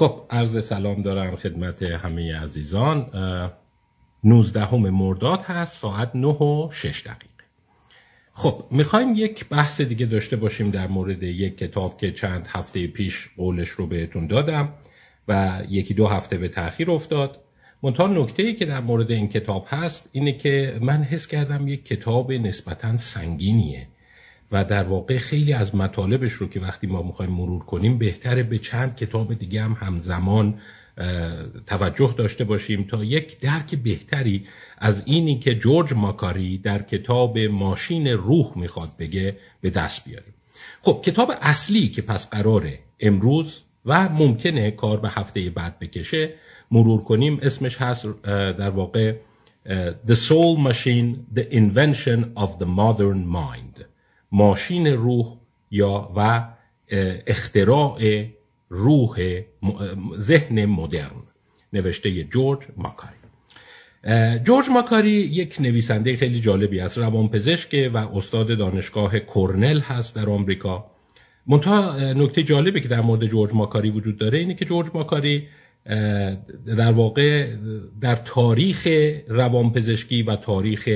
خب عرض سلام دارم خدمت همه عزیزان. 19 مرداد هست ساعت 9 و 6 دقیقه. خب می‌خوایم یک بحث دیگه داشته باشیم در مورد یک کتاب که چند هفته پیش قولش رو بهتون دادم و یکی دو هفته به تاخیر افتاد. منتها نکته ای که در مورد این کتاب هست اینه که من حس کردم یک کتاب نسبتا سنگینیه. و در واقع خیلی از مطالبش رو که وقتی ما می‌خوایم مرور کنیم بهتره به چند کتاب دیگه هم همزمان توجه داشته باشیم تا یک درک بهتری از اینی که جورج ماکاری در کتاب ماشین روح می‌خواد بگه به دست بیاریم. خب کتاب اصلی که پس قراره امروز و ممکنه کار به هفته بعد بکشه مرور کنیم اسمش هست در واقع The Soul Machine The Invention of the Modern Mind. ماشین روح یا و اختراع روح ذهن مدرن. نوشته جورج ماکاری. جورج ماکاری یک نویسنده خیلی جالبی است روانپزشک و استاد دانشگاه کرنل هست در آمریکا. منتها نکته جالبی که در مورد جورج ماکاری وجود داره اینه که جورج ماکاری در واقع در تاریخ روانپزشکی و تاریخ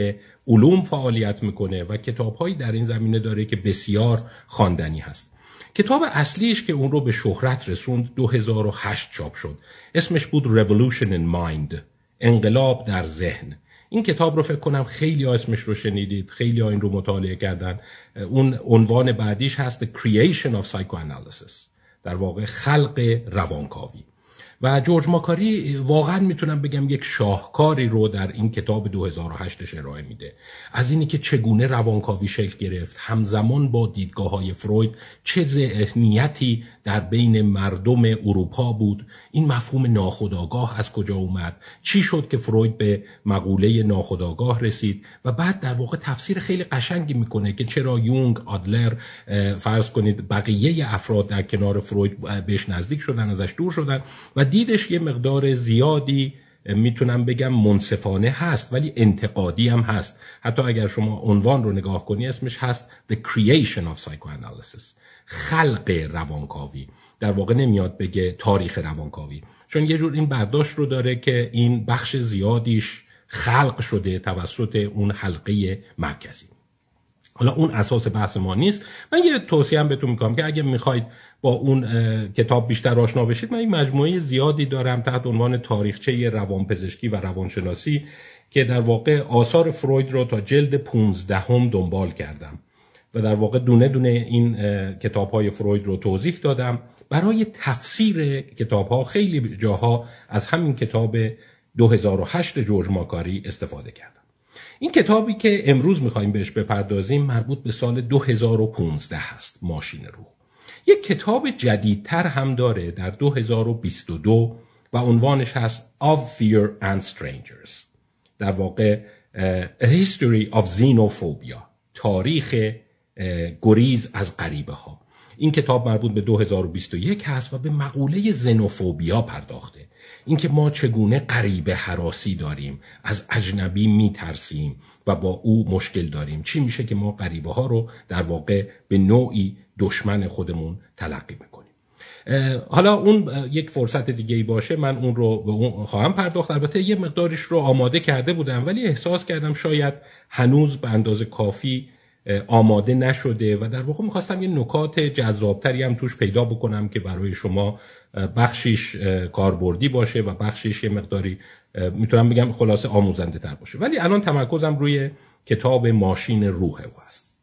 علوم فعالیت می‌کنه و کتابهایی در این زمینه داره که بسیار خواندنی هست. کتاب اصلیش که اون رو به شهرت رسوند 2008 چاپ شد. اسمش بود Revolution in Mind انقلاب در ذهن. این کتاب رو فکر کنم خیلی اسمش رو شنیدید خیلی ها این رو مطالعه کردن. اون عنوان بعدیش هست The Creation of Psychoanalysis در واقع خلق روانکاوی. و جورج ماکاری واقعا می‌تونم بگم یک شاهکاری رو در این کتاب 2008 ارائه میده. از اینی که چگونه روانکاوی شکل گرفت همزمان با دیدگاه های فروید چه ذهنیتی در بین مردم اروپا بود این مفهوم ناخودآگاه از کجا اومد چی شد که فروید به مقوله ناخودآگاه رسید و بعد در واقع تفسیر خیلی قشنگی می‌کنه که چرا یونگ آدلر فرض کنید بقیه افراد در کنار فروید بهش نزدیک شدن ازش دور شدن و دیدش یه مقدار زیادی می‌تونم بگم منصفانه هست ولی انتقادی هم هست. حتی اگر شما عنوان رو نگاه کنی اسمش هست The Creation of Psychoanalysis خلق روانکاوی. در واقع نمیاد بگه تاریخ روانکاوی. چون یه جور این برداشت رو داره که این بخش زیادیش خلق شده توسط اون حلقه مرکزی. حالا اون اساس بحث ما نیست. من یه توصیه هم بهتون می‌کنم که اگه می‌خواید با اون کتاب بیشتر آشنا بشید من این مجموعه زیادی دارم تحت عنوان تاریخچه روانپزشکی و روانشناسی که در واقع آثار فروید رو تا جلد 15 هم دنبال کردم و در واقع دونه دونه این کتاب های فروید رو توضیح دادم. برای تفسیر کتاب ها خیلی جاها از همین کتاب 2008 جورج ماکاری استفاده کردم. این کتابی که امروز می‌خوایم بهش بپردازیم مربوط به سال 2015 هست ماشین روح یک کتاب جدیدتر هم داره در 2022 و عنوانش هست Of Fear and Strangers. در واقع A History of Xenophobia تاریخ گریز از غریبه ها این کتاب مربوط به 2021 هست و به مقوله زنوفوبیا پرداخته. اینکه ما چگونه غریبه حراسی داریم از اجنبی میترسیم و با او مشکل داریم. چی میشه که ما غریبه ها رو در واقع به نوعی دشمن خودمون تلقی می‌کنیم. حالا اون یک فرصت دیگه ای باشه من اون رو به اون خواهم پرداخت. البته یه مقدارش رو آماده کرده بودم ولی احساس کردم شاید هنوز به اندازه کافی آماده نشده و در واقع می‌خواستم یه نکات جذابتری هم توش پیدا بکنم که برای شما بخشیش کاربردی باشه و بخشیش یه مقداری می‌تونم بگم خلاصه آموزنده تر باشه. ولی الان تمرکزم روی کتاب ماشین روحه هست.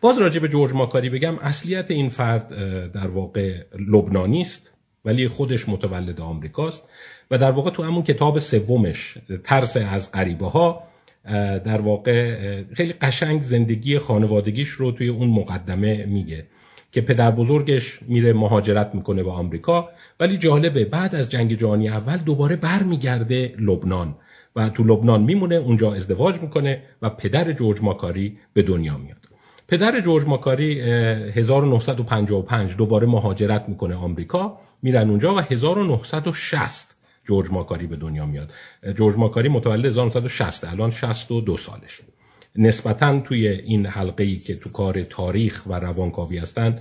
باز راجع به جورج ماکاری بگم اصلیت این فرد در واقع لبنانی است ولی خودش متولد آمریکاست و در واقع تو همون کتاب سومش ترس از غریبه ها در واقع خیلی قشنگ زندگی خانوادگیش رو توی اون مقدمه میگه. که پدر بزرگش میره مهاجرت می‌کنه به آمریکا. ولی جالبه بعد از جنگ جهانی اول دوباره برمیگرده لبنان و تو لبنان میمونه اونجا ازدواج می‌کنه و پدر جورج ماکاری به دنیا میاد. پدر جورج ماکاری 1955 دوباره مهاجرت می‌کنه آمریکا میرن اونجا و 1960 جورج ماکاری به دنیا میاد. جورج ماکاری متولد 1960 الان 62 سالشه. نسبتا توی این حلقه ای که تو کار تاریخ و روانکاوی هستن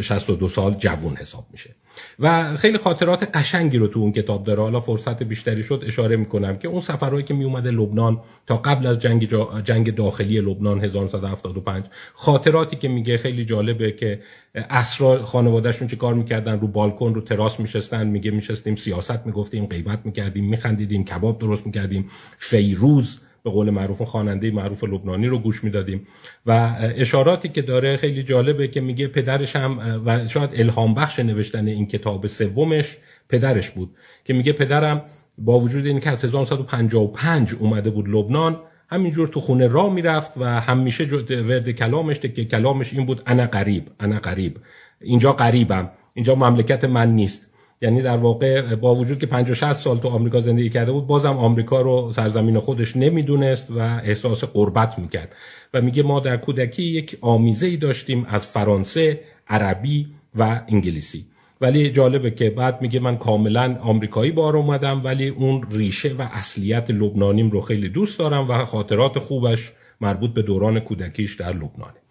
62 سال جوون حساب میشه. و خیلی خاطرات قشنگی رو تو اون کتاب داره. حالا فرصت بیشتری شد اشاره می‌کنم که اون سفرهایی که میومده لبنان تا قبل از جنگ, جنگ داخلی لبنان 1975 خاطراتی که میگه خیلی جالبه که اسرا خانوادهشون چه کار می‌کردن؟ رو بالکن رو تراس میشستن میگه میشستیم سیاست می‌گفتیم غیبت می‌کردیم میخندیدیم کباب درست می‌کردیم فیروز به قول معروف خواننده معروف لبنانی رو گوش می‌دادیم. و اشاراتی که داره خیلی جالبه که میگه پدرش هم و شاید الهام بخش نوشتن این کتاب سومش پدرش بود که میگه پدرم با وجود اینکه از 1955 اومده بود لبنان همینجور تو خونه را می‌رفت و همیشه ورد کلامش که کلامش این بود انا قریب انا قریب اینجا قریبم اینجا مملکت من نیست. یعنی در واقع با وجود که 50 60 سال تو آمریکا زندگی کرده بود بازم آمریکا رو سرزمین خودش نمی‌دونست و احساس قربت می‌کرد و میگه ما در کودکی یک آمیزه ای داشتیم از فرانسه، عربی و انگلیسی. ولی جالبه که بعد میگه من کاملا آمریکایی بار اومدم ولی اون ریشه و اصلیت لبنانیم رو خیلی دوست دارم و خاطرات خوبش مربوط به دوران کودکیش در لبنانه.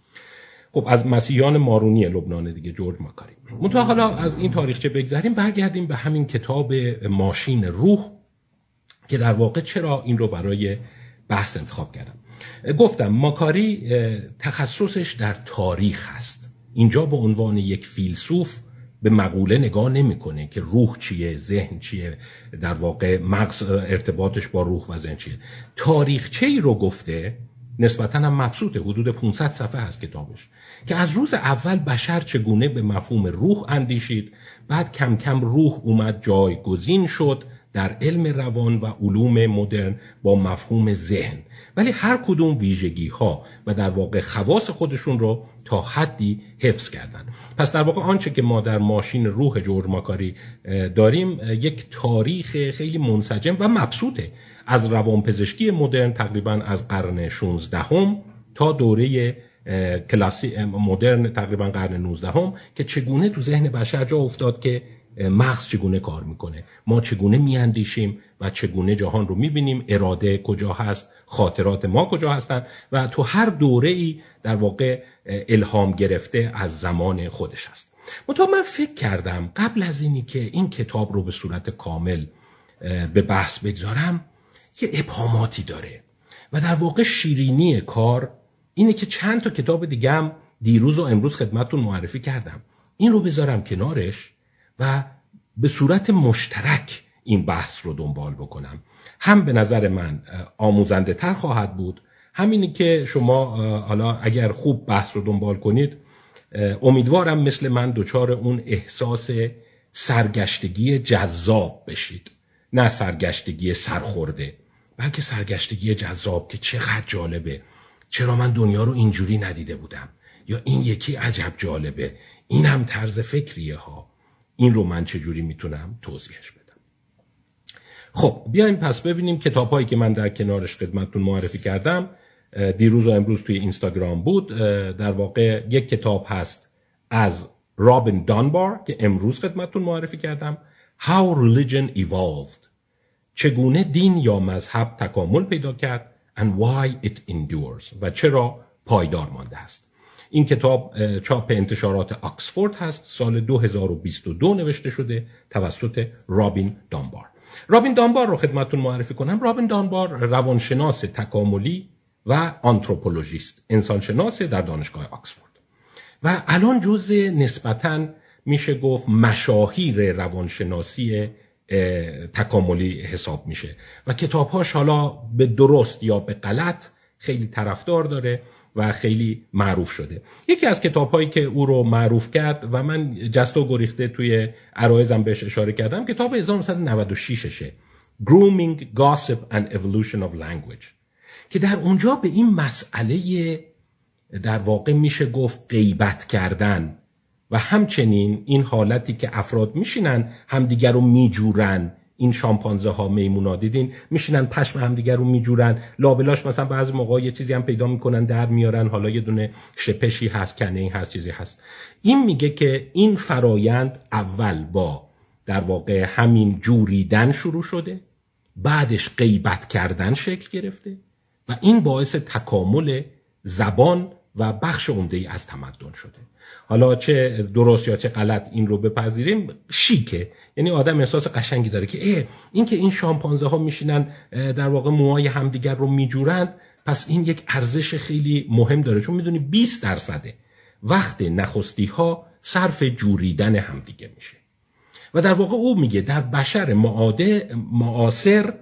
خب از مسیحیان مارونی لبنان دیگه جورج ماکاری. منتها حالا از این تاریخچه بگذریم برگردیم به همین کتاب ماشین روح که در واقع چرا این رو برای بحث انتخاب کردم. گفتم ماکاری تخصصش در تاریخ هست. اینجا به عنوان یک فیلسوف به مقوله نگاه نمی‌کنه که روح چیه ذهن چیه در واقع مغز ارتباطش با روح و ذهن چیه. تاریخچه ای رو گفته نسبتا هم مبسوطه. حدود 500 صفحه هست کتابش. که از روز اول بشر چگونه به مفهوم روح اندیشید بعد کم کم روح اومد جایگزین شد در علم روان و علوم مدرن با مفهوم ذهن. ولی هر کدوم ویژگی ها و در واقع خواص خودشون رو تا حدی حفظ کردن. پس در واقع آنچه که ما در ماشین روح جورج ماکاری داریم یک تاریخ خیلی منسجم و مبسوطه. از روانپزشکی مدرن تقریبا از قرن 16 هم تا دوره کلاسی مدرن تقریبا قرن 19 هم که چگونه تو ذهن بشر جا افتاد که مغز چگونه کار می‌کنه. ما چگونه میاندیشیم و چگونه جهان رو می‌بینیم اراده کجا هست خاطرات ما کجا هستند و تو هر دوره ای در واقع الهام گرفته از زمان خودش هست. منتها من فکر کردم قبل از اینی که این کتاب رو به صورت کامل به بحث بگذارم یه ابهاماتی داره. و در واقع شیرینی کار اینه که چند تا کتاب دیگه هم دیروز و امروز خدمتتون معرفی کردم. این رو بذارم کنارش و به صورت مشترک این بحث رو دنبال بکنم. هم به نظر من آموزنده تر خواهد بود. همینی که شما حالا اگر خوب بحث رو دنبال کنید امیدوارم مثل من دچار اون احساس سرگشتگی جذاب بشید. نه سرگشتگی سرخورده. بلکه سرگشتگی جذاب که چقدر جالبه. چرا من دنیا رو اینجوری ندیده بودم؟ یا این یکی عجب جالبه. این هم طرز فکریه ها. این رو من چجوری می‌تونم توضیحش بدم؟ خب بیایم پس ببینیم کتاب هایی که من در کنارش خدمتتون معرفی کردم. دیروز و امروز توی اینستاگرام بود. در واقع یک کتاب هست از رابین دانبار که امروز خدمتتون معرفی کردم. How Religion Evolved. چگونه دین یا مذهب تکامل پیدا کرد and why it endures و چرا پایدار مانده است. این کتاب چاپ انتشارات آکسفورد هست سال 2022 نوشته شده توسط رابین دانبار. رابین دانبار رو خدمتون معرفی کنم. رابین دانبار روانشناس تکاملی و آنتروپولوژیست انسانشناس در دانشگاه آکسفورد. و الان جز نسبتا میشه گفت مشاهیر روانشناسی تکاملی حساب میشه. و کتابهاش حالا به درست یا به غلط خیلی طرفدار داره و خیلی معروف شده. یکی از کتاب هایی که او رو معروف کرد و من جست و گریخته توی عرایزم بهش اشاره کردم کتاب 1996 شه Grooming Gossip and Evolution of Language که در اونجا به این مسئله در واقع میشه گفت غیبت کردن. و همچنین این حالتی که افراد میشینن همدیگر رو میجورن. این شامپانزه ها میمونا دیدین؟ میشینن پشم همدیگر رو میجورن. لابلاش مثلا بعضی موقع یه چیزی هم پیدا می‌کنن در میارن. حالا یه دونه شپشی هست کنه این هست چیزی هست. این میگه که این فرایند اول با در واقع همین جوریدن شروع شده بعدش غیبت کردن شکل گرفته و این باعث تکامل زبان و بخش عمده از تمدن شده. حالا چه درست یا چه غلط این رو بپذیریم شیکه. یعنی آدم احساس قشنگی داره که اه این که این شامپانزه ها میشینن در واقع موهای همدیگر رو میجورند پس این یک ارزش خیلی مهم داره. چون می‌دونی 20 درصده وقت نخستی ها صرف جوریدن همدیگه میشه. و در واقع او میگه در بشر معاده معاصر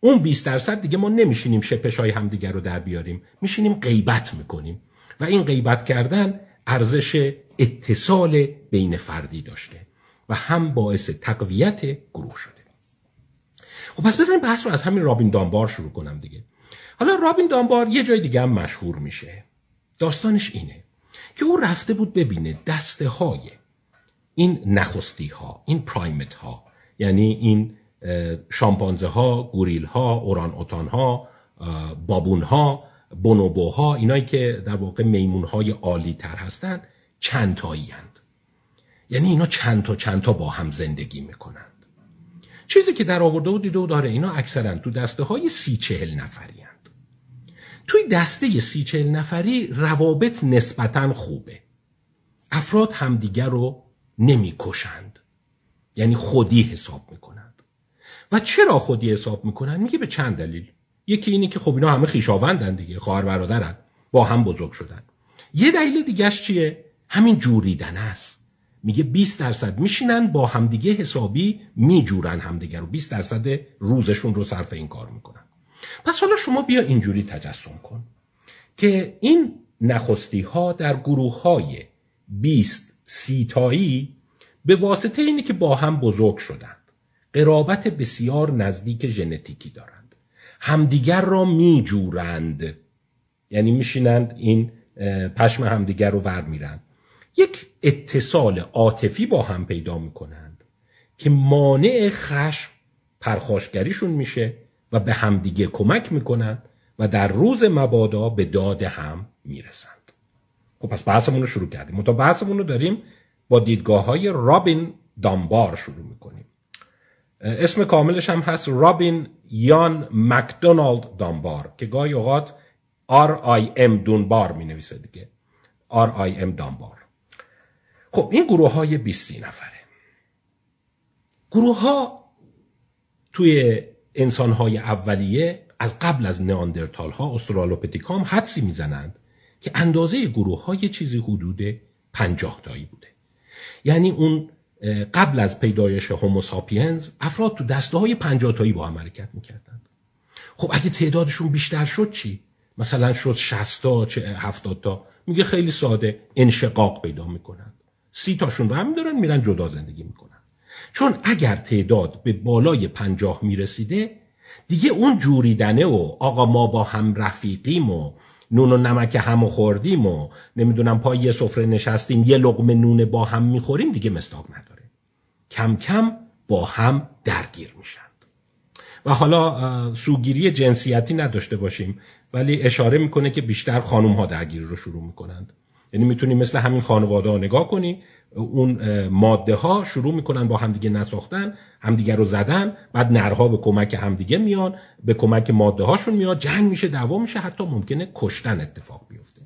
اون 20 درصد دیگه ما نمیشینیم شپش های همدیگه رو در بیاریم. میشینیم غیبت می‌کنیم. و این غیبت کردن ارزش اتصال بین فردی داشته و هم باعث تقویت گروه شده. خب پس بذاریم بحث رو از همین رابین دانبار شروع کنم دیگه. حالا رابین دانبار یه جای دیگه هم مشهور میشه. داستانش اینه که او رفته بود ببینه دسته های این نخستی ها این پرایمت ها یعنی این شامپانزه ها گوریل ها اوران اوتان ها بابون ها بونوبوها اینایی که در واقع میمون های عالی تر هستند چند تایی هند. یعنی اینا چند تا چند تا با هم زندگی می‌کنند. چیزی که در آورده و دیده و داره اینا اکثرا تو دسته های سی چهل نفری هند. توی دسته سی چهل نفری روابط نسبتا خوبه. افراد همدیگر رو نمی‌کشند. یعنی خودی حساب می‌کنند. و چرا خودی حساب می‌کنند؟ میگه به چند دلیل. یکی اینه که خب اینا همه خیشاوندن دیگه خواهر برادرن با هم بزرگ شدن. یه دلیل دیگهش چیه؟ همین جوریدن است. میگه 20 درصد میشینن با همدیگه حسابی میجورن همدیگه رو. 20 درصد روزشون رو صرف این کار می‌کنن. پس حالا شما بیا اینجوری تجسم کن که این نخستی ها در گروه های 20 سیتایی به واسطه اینی که با هم بزرگ شدند. قرابت بسیار نزدیک ژنتیکی دارند. همدیگر را میجورند. یعنی میشینند این پشم همدیگر رو ور میرند یک اتصال عاطفی با هم پیدا می‌کنند که مانع خشم پرخاشگریشون میشه و به همدیگه کمک می‌کنند و در روز مبادا به داد هم می‌رسند. خب پس بحثمون رو شروع کردیم. تا بحثمون رو داریم با دیدگاه های رابین دامبار شروع می‌کنیم. اسم کاملش هم هست رابین یان مکدونالد دانبار که گاهی اوقات ام دونبار می نویسه دیگه ام دانبار. خب این گروه های 20 نفره. گروه ها توی انسان های اولیه از قبل از نیاندرتال ها استرالوپتیک هم حدسی می‌زنند که اندازه گروه های چیزی حدود پنجاه تایی بوده. یعنی اون قبل از پیدایش هوموساپینز افراد تو دسته های پنجاتایی با هم حرکت می‌کردند خب اگه تعدادشون بیشتر شد چی؟ مثلا شد 60 تا چه 70 تا میگه خیلی ساده انشقاق پیدا می‌کنند سی تاشون رو هم دارن میرن جدا زندگی می‌کنن. چون اگر تعداد به بالای پنجاه می‌رسیده دیگه اون جوریدنه و آقا ما با هم رفیقیم و نون و نمک هم خوردیم و نمی‌دونم پای یه سفره نشستیم یه لقمه نون با هم می‌خوریم دیگه مستاق نداره کم کم با هم درگیر میشند و حالا سوگیری جنسیتی نداشته باشیم ولی اشاره می‌کنه که بیشتر خانوم ها درگیری رو شروع می‌کنند. یعنی می‌تونی مثل همین خانواده ها نگاه کنی اون ماده ها شروع می‌کنن با همدیگه نساختن همدیگه رو زدن بعد نرها به کمک همدیگه میان به کمک ماده هاشون میاد جنگ میشه دعوا میشه حتی ممکنه کشتن اتفاق بیفته.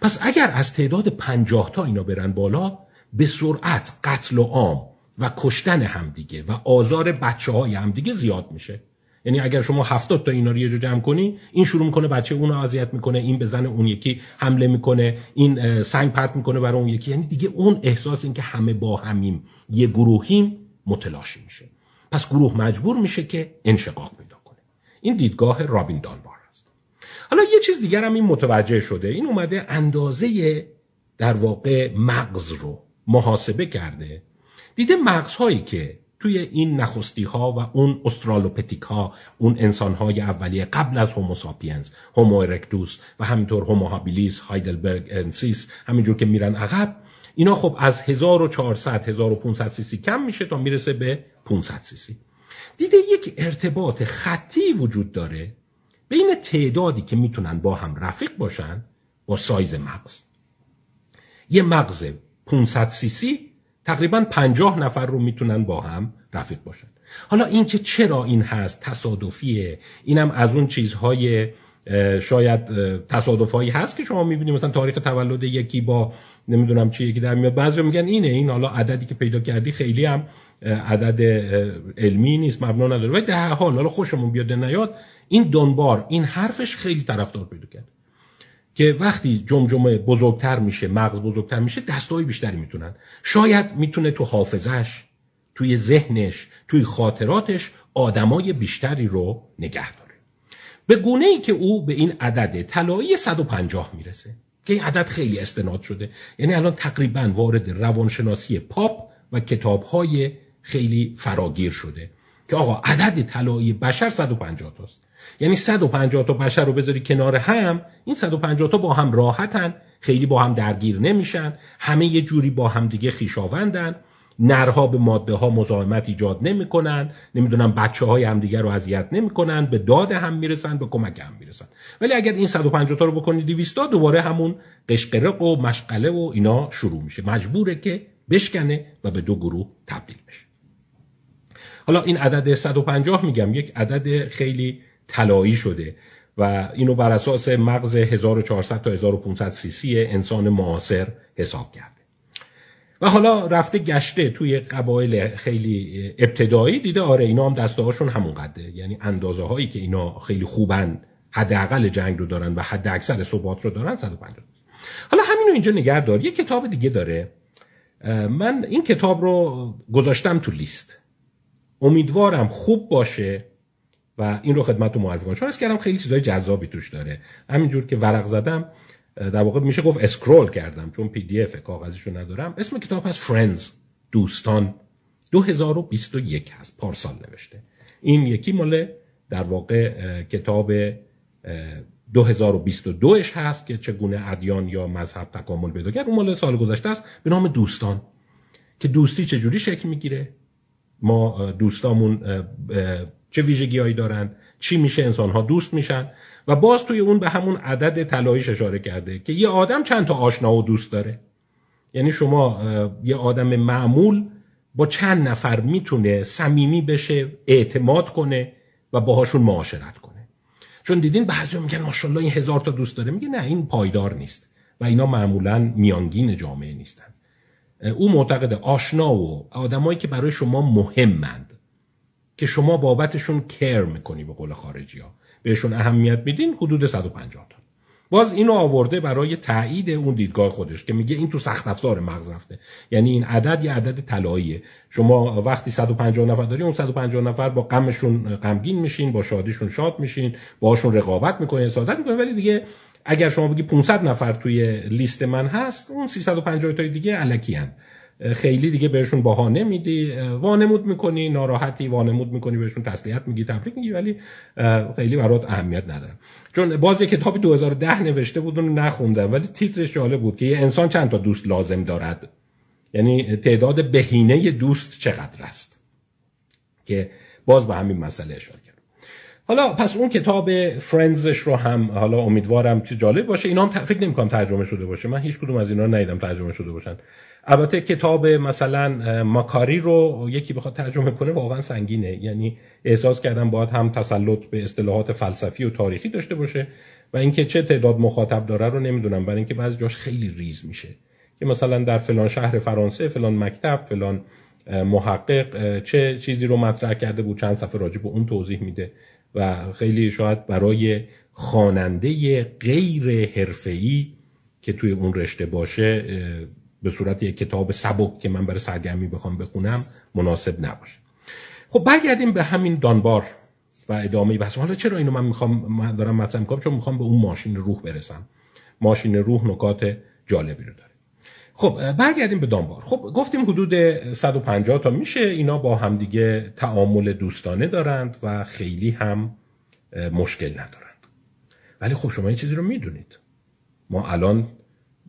پس اگر از تعداد پنجاه تا اینا برن بالا به سرعت قتل و عام و کشتن همدیگه و آزار بچه های همدیگه زیاد میشه. یعنی اگر شما هفتاد تا اینا رو یه جا جمع کنی این شروع می‌کنه بچه اون اذیت می‌کنه این به زن اون یکی حمله می‌کنه این سنگ پرت می‌کنه برای اون یکی. یعنی دیگه اون احساس این که همه با همیم یه گروهیم متلاشی میشه. پس گروه مجبور میشه که انشقاق پیدا کنه. این دیدگاه رابین دانبار است. حالا یه چیز دیگر هم این متوجه شده. این اومده اندازه در واقع مغز رو محاسبه کرده دیده مغزهایی که توی این نخستی ها و اون استرالوپیتک ها اون انسان های اولیه قبل از هوموساپینز هومو ارکتوس و همینطور هومو هابیلیس هایدلبرگ انسیس همینجور که میرن عقب اینا خب از 1400 1500 سی سی کم میشه تا می‌رسه به 500 سی سی دیده یک ارتباط خطی وجود داره بین تعدادی که می‌تونن با هم رفیق باشن با سایز مغز. یه مغز 500 سی تقریبا پنجاه نفر رو می‌تونن با هم رفیق باشن. حالا اینکه چرا این هست تصادفیه؟ اینم از اون چیزهای شاید تصادف هایی هست که شما می‌بینید مثلا تاریخ تولد یکی با نمی‌دونم چی یکی در میاد. بعضی میگن اینه این حالا عددی که پیدا کردی خیلی هم عدد علمی نیست مبنا نداره. ولی در حال حالا خوشمون بیاد نیاد این دنبار این حرفش خیلی طرفدار پیدا کرد. که وقتی جمجمه بزرگتر میشه مغز بزرگتر میشه دستای بیشتری می‌تونن. شاید می‌تونه تو حافظش توی ذهنش توی خاطراتش آدمای بیشتری رو نگه داره. به گونه ای که او به این عدد طلایی 150 می‌رسه که این عدد خیلی استناد شده. یعنی الان تقریبا وارد روانشناسی پاپ و کتابهای خیلی فراگیر شده. که آقا عدد طلایی بشر 150 تاست. یعنی 150 تا بشر رو بذاری کنار هم این 150 تا با هم راحتن خیلی با هم درگیر نمیشن همه یه جوری با هم دیگه خیشاوندن نرها به ماده ها مزاحمت ایجاد نمی‌کنن نمی‌دونم بچه های همدیگه رو اذیت نمی‌کنن به داد هم می‌رسن به کمک هم می‌رسن. ولی اگر این 150 تا رو بکنی 200 تا دوباره همون قشقرق و مشغله و اینا شروع میشه. مجبوره که بشکنه و به دو گروه تبدیل بشه. حالا این عدد 150 میگم یک عدد خیلی طلایی شده و اینو بر اساس مغز 1400 تا 1500 سی سی انسان معاصر حساب کرده. و حالا رفته گشته توی قبایل خیلی ابتدایی دیده آره اینا هم دسته هاشون همون قده. یعنی اندازه هایی که اینا خیلی خوبن حداقل جنگ رو دارن و حد اکثر ثبات رو دارن 150 حالا همین رو اینجا نگه دار. یه کتاب دیگه داره. من این کتاب رو گذاشتم تو لیست. امیدوارم خوب باشه. و این رو خدمت معرفی کنم. چون کردم خیلی چیزای جذابی توش داره. همینجور که ورق زدم در واقع میشه گفت اسکرول کردم چون PDF کاغذیشو ندارم. اسم کتاب هست Friends دوستان. 2021 هست پارسال نوشته. این یکی مال در واقع کتاب 2022 ش هست که چگونه ادیان یا مذهب تکامل پیدا کرد. اون مال سال گذشته است به نام دوستان. که دوستی چجوری شکل می‌گیره؟ ما دوستامون چه ویژگیهایی دارند چی میشه انسان ها دوست میشن و باز توی اون به همون عدد طلاییش اشاره کرده که یه آدم چند تا آشنا و دوست داره. یعنی شما یه آدم معمول با چند نفر می‌تونه صمیمی بشه اعتماد کنه و باهاشون معاشرت کنه. چون دیدین بعضی میگن ماشاءالله این هزار تا دوست داره. میگه نه این پایدار نیست و اینا معمولا میانگین جامعه نیستن. او معتقد آشنا و آدمایی که برای شما مهمند. که شما بابتشون کر می‌کنی به قول خارجی ها بهشون اهمیت میدین حدود 150 تا. باز اینو آورده برای تایید اون دیدگاه خودش که میگه این تو سخت افزار مغز رفته. یعنی این عدد یه عدد طلاییه. شما وقتی 150 نفر داری اون 150 نفر با غمشون غمگین میشین با شادیشون شاد میشین باهاشون رقابت می‌کنین سعادت می‌کنین. ولی دیگه اگر شما بگی 500 نفر توی لیست من هست اون 350 تای دیگه الکی هن. خیلی دیگه بهشون باها نمیدی. وانمود می‌کنی ناراحتی وانمود می‌کنی بهشون تسلیت میگی تبریک میگی ولی خیلی برات اهمیت نداره چون باز یه کتابی 2010 نوشته بود اون نخوندم ولی تیترش جالب بود که یه انسان چند تا دوست لازم دارد؟ یعنی تعداد بهینه دوست چقدر است؟ که باز به همین مسئله کرد حالا پس اون کتاب فرندزش رو هم حالا امیدوارم چه جالب باشه. اینا هم فکر نمی‌کنم ترجمه شده باشه. من هیچ کدوم از اینا رو ندیدم ترجمه شده باشن. البته کتاب مثلا ماکاری رو یکی بخواد ترجمه کنه واقعا سنگینه. یعنی احساس کردم باید هم تسلط به اصطلاحات فلسفی و تاریخی داشته باشه و اینکه چه تعداد مخاطب داره رو نمی‌دونم. برای اینکه بعضی جاش خیلی ریز میشه. که مثلا در فلان شهر فرانسه فلان مکتب فلان محقق چه چیزی رو مطرح کرده بود چند صفحه راجع به اون توضیح میده. و خیلی شاید برای خواننده غیر حرفه‌ای که توی اون رشته باشه به صورت یک کتاب سبک که من برای سرگرمی بخوام بخونم مناسب نباشه. خب برگردیم به همین دانبار و ادامه بحث. حالا چرا اینو من می‌خوام من دارم مطرح می‌کنم؟ چون می‌خوام به اون ماشین روح برسم. ماشین روح نکات جالبی رو داره. خب برگردیم به دانبار. خب گفتیم حدود 150 تا میشه. اینا با همدیگه تعامل دوستانه دارند و خیلی هم مشکل ندارند. ولی خب شما این چیزی رو می‌دونید. ما الان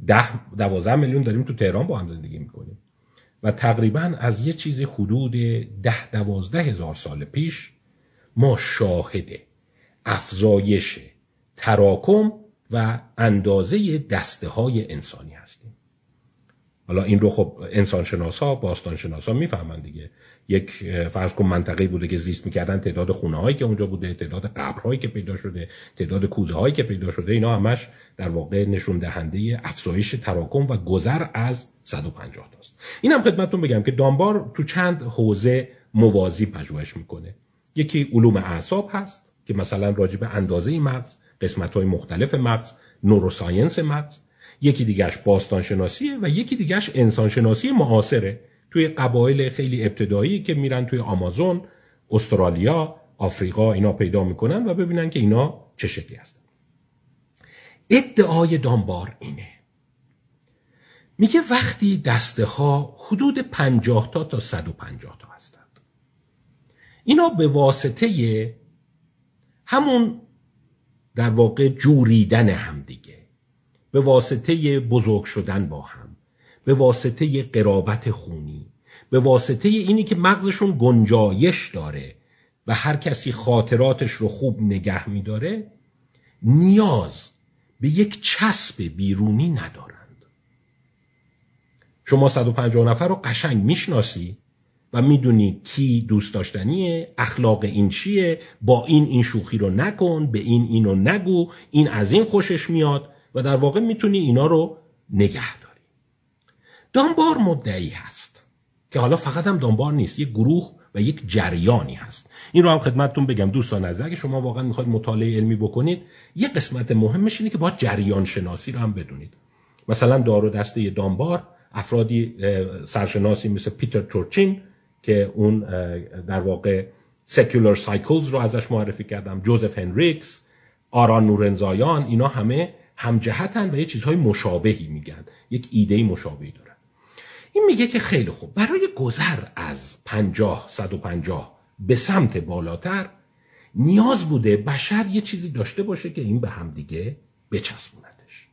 ده دوازده میلیون داریم تو تهران با هم زندگی می‌کنیم. و تقریبا از یه چیزی حدود ده دوازده هزار سال پیش ما شاهد افزایش تراکم و اندازه دسته های انسانی هستیم. حالا این رو خب انسان شناسا باستان شناسا می‌فهمن دیگه. یک فرض کن منطقه بوده که زیست می‌کردن تعداد خونه هایی که اونجا بوده تعداد قبرهایی که پیدا شده تعداد کوزه هایی که پیدا شده اینا همش در واقع نشون دهنده افزایش تراکم و گذر از 150 تاست. این هم خدمتتون بگم که دانبار تو چند حوزه موازی پژوهش می‌کنه. یکی علوم اعصاب هست که مثلا راجع به اندازه مغز قسمت های مختلف مغز نوروساینس مغز یکی دیگهش باستان شناسیه و یکی دیگهش انسان شناسی معاصره. توی قبایل خیلی ابتدایی که میرن توی آمازون استرالیا آفریقا اینا پیدا می‌کنن و ببینن که اینا چه شکلی هستن. ادعای دانبار اینه. میگه وقتی دسته ها حدود 50 تا تا 150 تا هستند. اینا به واسطه همون در واقع جوریدن همدیگه به واسطه بزرگ شدن با هم به واسطه قرابت خونی به واسطه اینی که مغزشون گنجایش داره و هر کسی خاطراتش رو خوب نگه میداره نیاز به یک چسب بیرونی ندارند. شما 150 نفر رو قشنگ می‌شناسی و می‌دونی کی دوست داشتنیه اخلاق این چیه با این این شوخی رو نکن به این اینو نگو این از این خوشش میاد. و در واقع می‌تونی اینا رو نگه داری. دانبار مدعی هست که حالا فقط هم دانبار نیست یک گروه و یک جریانی هست. این رو هم خدمتتون بگم. دوستان عزیز اگه شما واقعا می‌خواید مطالعه علمی بکنید یه قسمت مهمش اینه که باید جریان شناسی رو هم بدونید. مثلا دار و دسته دانبار افرادی سرشناسی مثل پیتر تورچین که اون در واقع Secular Cycles رو ازش معرفی کردم جوزف هنریکس آران نورنزایان اینا همه همجهتن و یه چیزهای مشابهی میگن. یک ایده مشابهی دارن. این میگه که خیلی خوب. برای گذر از پنجاه صد و پنجاه به سمت بالاتر نیاز بوده بشر یه چیزی داشته باشه که این به همدیگه بچسبوندش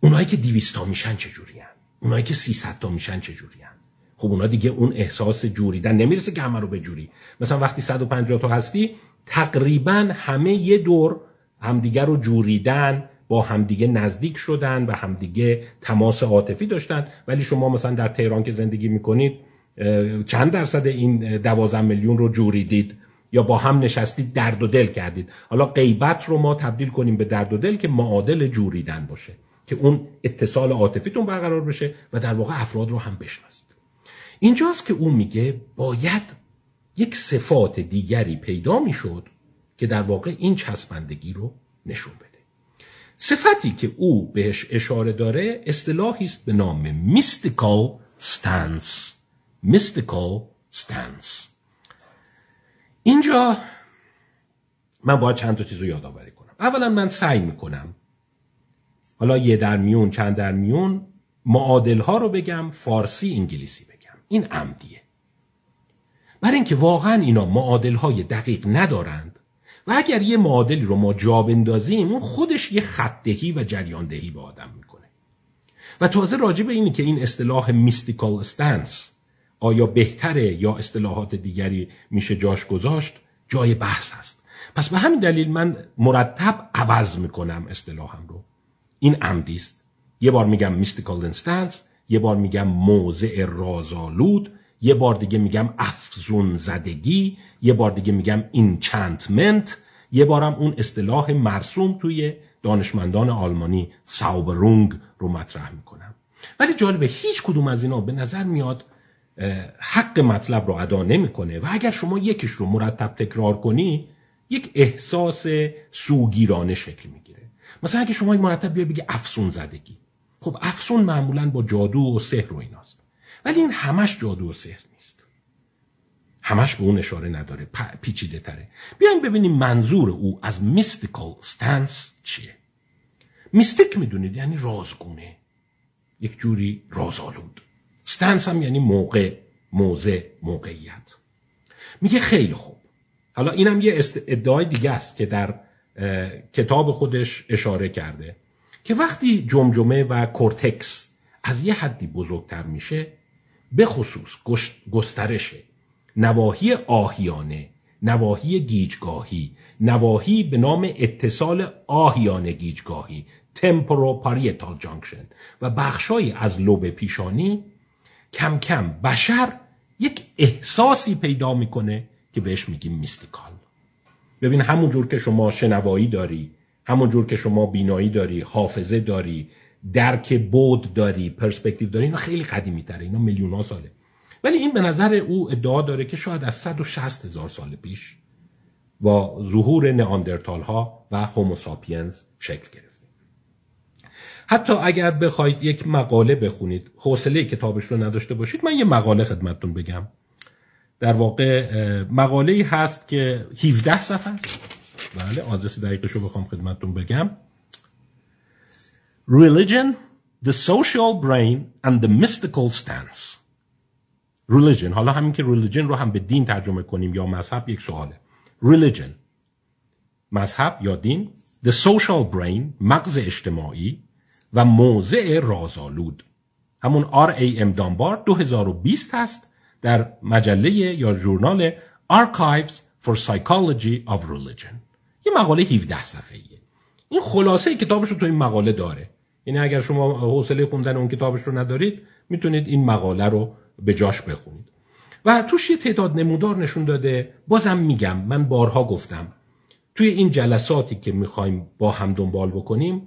اونایی که دیویستا میشن چجوری هن؟ اونایی که سیصد تا میشن چجوری هن؟ خب اونا دیگه اون احساس جوریدن. نمی‌رسه که همه رو بجوری. مثلا وقتی 150 تا هستی تقریبا همه یه دور همدیگه رو جوریدن با همدیگه نزدیک شدن و همدیگه تماس عاطفی داشتن. ولی شما مثلا در تهران که زندگی می‌کنید چند درصد این دوازن میلیون رو جوریدید؟ یا با هم نشستید درد و دل کردید؟ حالا غیبت رو ما تبدیل کنیم به درد و دل که معادل جوریدن باشه که اون اتصال عاطفیتون برقرار بشه و در واقع افراد رو هم بشناسید. اینجاست که او میگه باید یک صفات دیگری پیدا می‌شد که در واقع این چسبندگی رو نشون بده. صفتی که او بهش اشاره داره اصطلاحی است به نام میستیکال stance. Mystical stance. اینجا من باید چند تا چیز رو یادآوری کنم. اولا من سعی می‌کنم حالا یه در میون چند در میون معادل ها رو بگم فارسی انگلیسی بگم. این عمدیه. برای اینکه واقعا اینا معادل های دقیق ندارند و اگر یه معادلی رو ما جا بندازیم اون خودش یه خطدهی و جریاندهی به آدم می‌کنه. و تازه راجع به اینی که این اصطلاح mystical stance آیا بهتره یا اصطلاحات دیگری میشه جاش گذاشت؟ جای بحث هست. پس به همین دلیل من مرتب عوض می‌کنم اصطلاحم رو. این عمدی است. یه بار میگم mystical stance یه بار میگم موضع رازآلود. یه بار دیگه میگم افسون زدگی یه بار دیگه میگم enchantment یه بارم اون اصطلاح مرسوم توی دانشمندان آلمانی ساوبرونگ رو مطرح می‌کنم. ولی جالبه هیچ کدوم از اینا به نظر میاد حق مطلب رو ادا نمی‌کنه و اگر شما یکیش رو مرتب تکرار کنی یک احساس سوگیرانه شکل می‌گیره. مثلا اگه شما مرتب بیا بگی افسون زدگی خب افسون معمولا با جادو و سحر و ایناست. ولی این همش جادو و سحر نیست. همش به اون اشاره نداره پیچیده تره. بیایم ببینیم منظور او از mystical stance چیه. mystic می‌دونید یعنی رازگونه. یک جوری رازآلود. stance هم یعنی موقع موضع موقعیت. میگه خیلی خوب. حالا اینم یه ادعای دیگه است که در کتاب خودش اشاره کرده که وقتی جمجمه و کورتکس از یه حدی بزرگتر میشه به خصوص گسترش نواحی آهیانه نواحی گیجگاهی نواحی به نام اتصال آهیانه گیجگاهی تمپوروپاریتال جانکشن و بخشایی از لوب پیشانی کم کم بشر یک احساسی پیدا می‌کنه که بهش میگیم میستیکال. ببین همون جور که شما شنوایی داری همون جور که شما بینایی داری حافظه داری درک بود داری پرسپکتیو داری اینا خیلی قدیمی تره اینا میلیون ها ساله. ولی این به نظر او ادعا داره که شاید از 160 هزار سال پیش با ظهور نئاندرتال ها و هوموساپینز شکل گرفته. حتی اگر بخواید یک مقاله بخونید حوصله کتابش رو نداشته باشید من یه مقاله خدمتتون بگم. در واقع مقاله هست که 17 صفحه است. بله آدرس دقیقش رو بخوام خدمتتون بگم. Religion, the social brain and the mystical stance. Religion. حالا همین که religion رو هم به دین ترجمه کنیم یا مذهب یک سواله. Religion. مذهب یا دین the social brain مغز اجتماعی و موضع رازآلود. همون ام دانبار 2020 هست در مجله یا ژورنال Archives for Psychology of Religion. یه مقاله 17 صفحه‌ایه. این خلاصه کتابش رو تو این مقاله داره. یعنی اگر شما حوصله خوندن اون کتابش رو ندارید می‌تونید این مقاله رو به جاش بخونید. و توش یه تعداد نمودار نشون داده. بازم میگم من بارها گفتم توی این جلساتی که می‌خوایم با هم دنبال بکنیم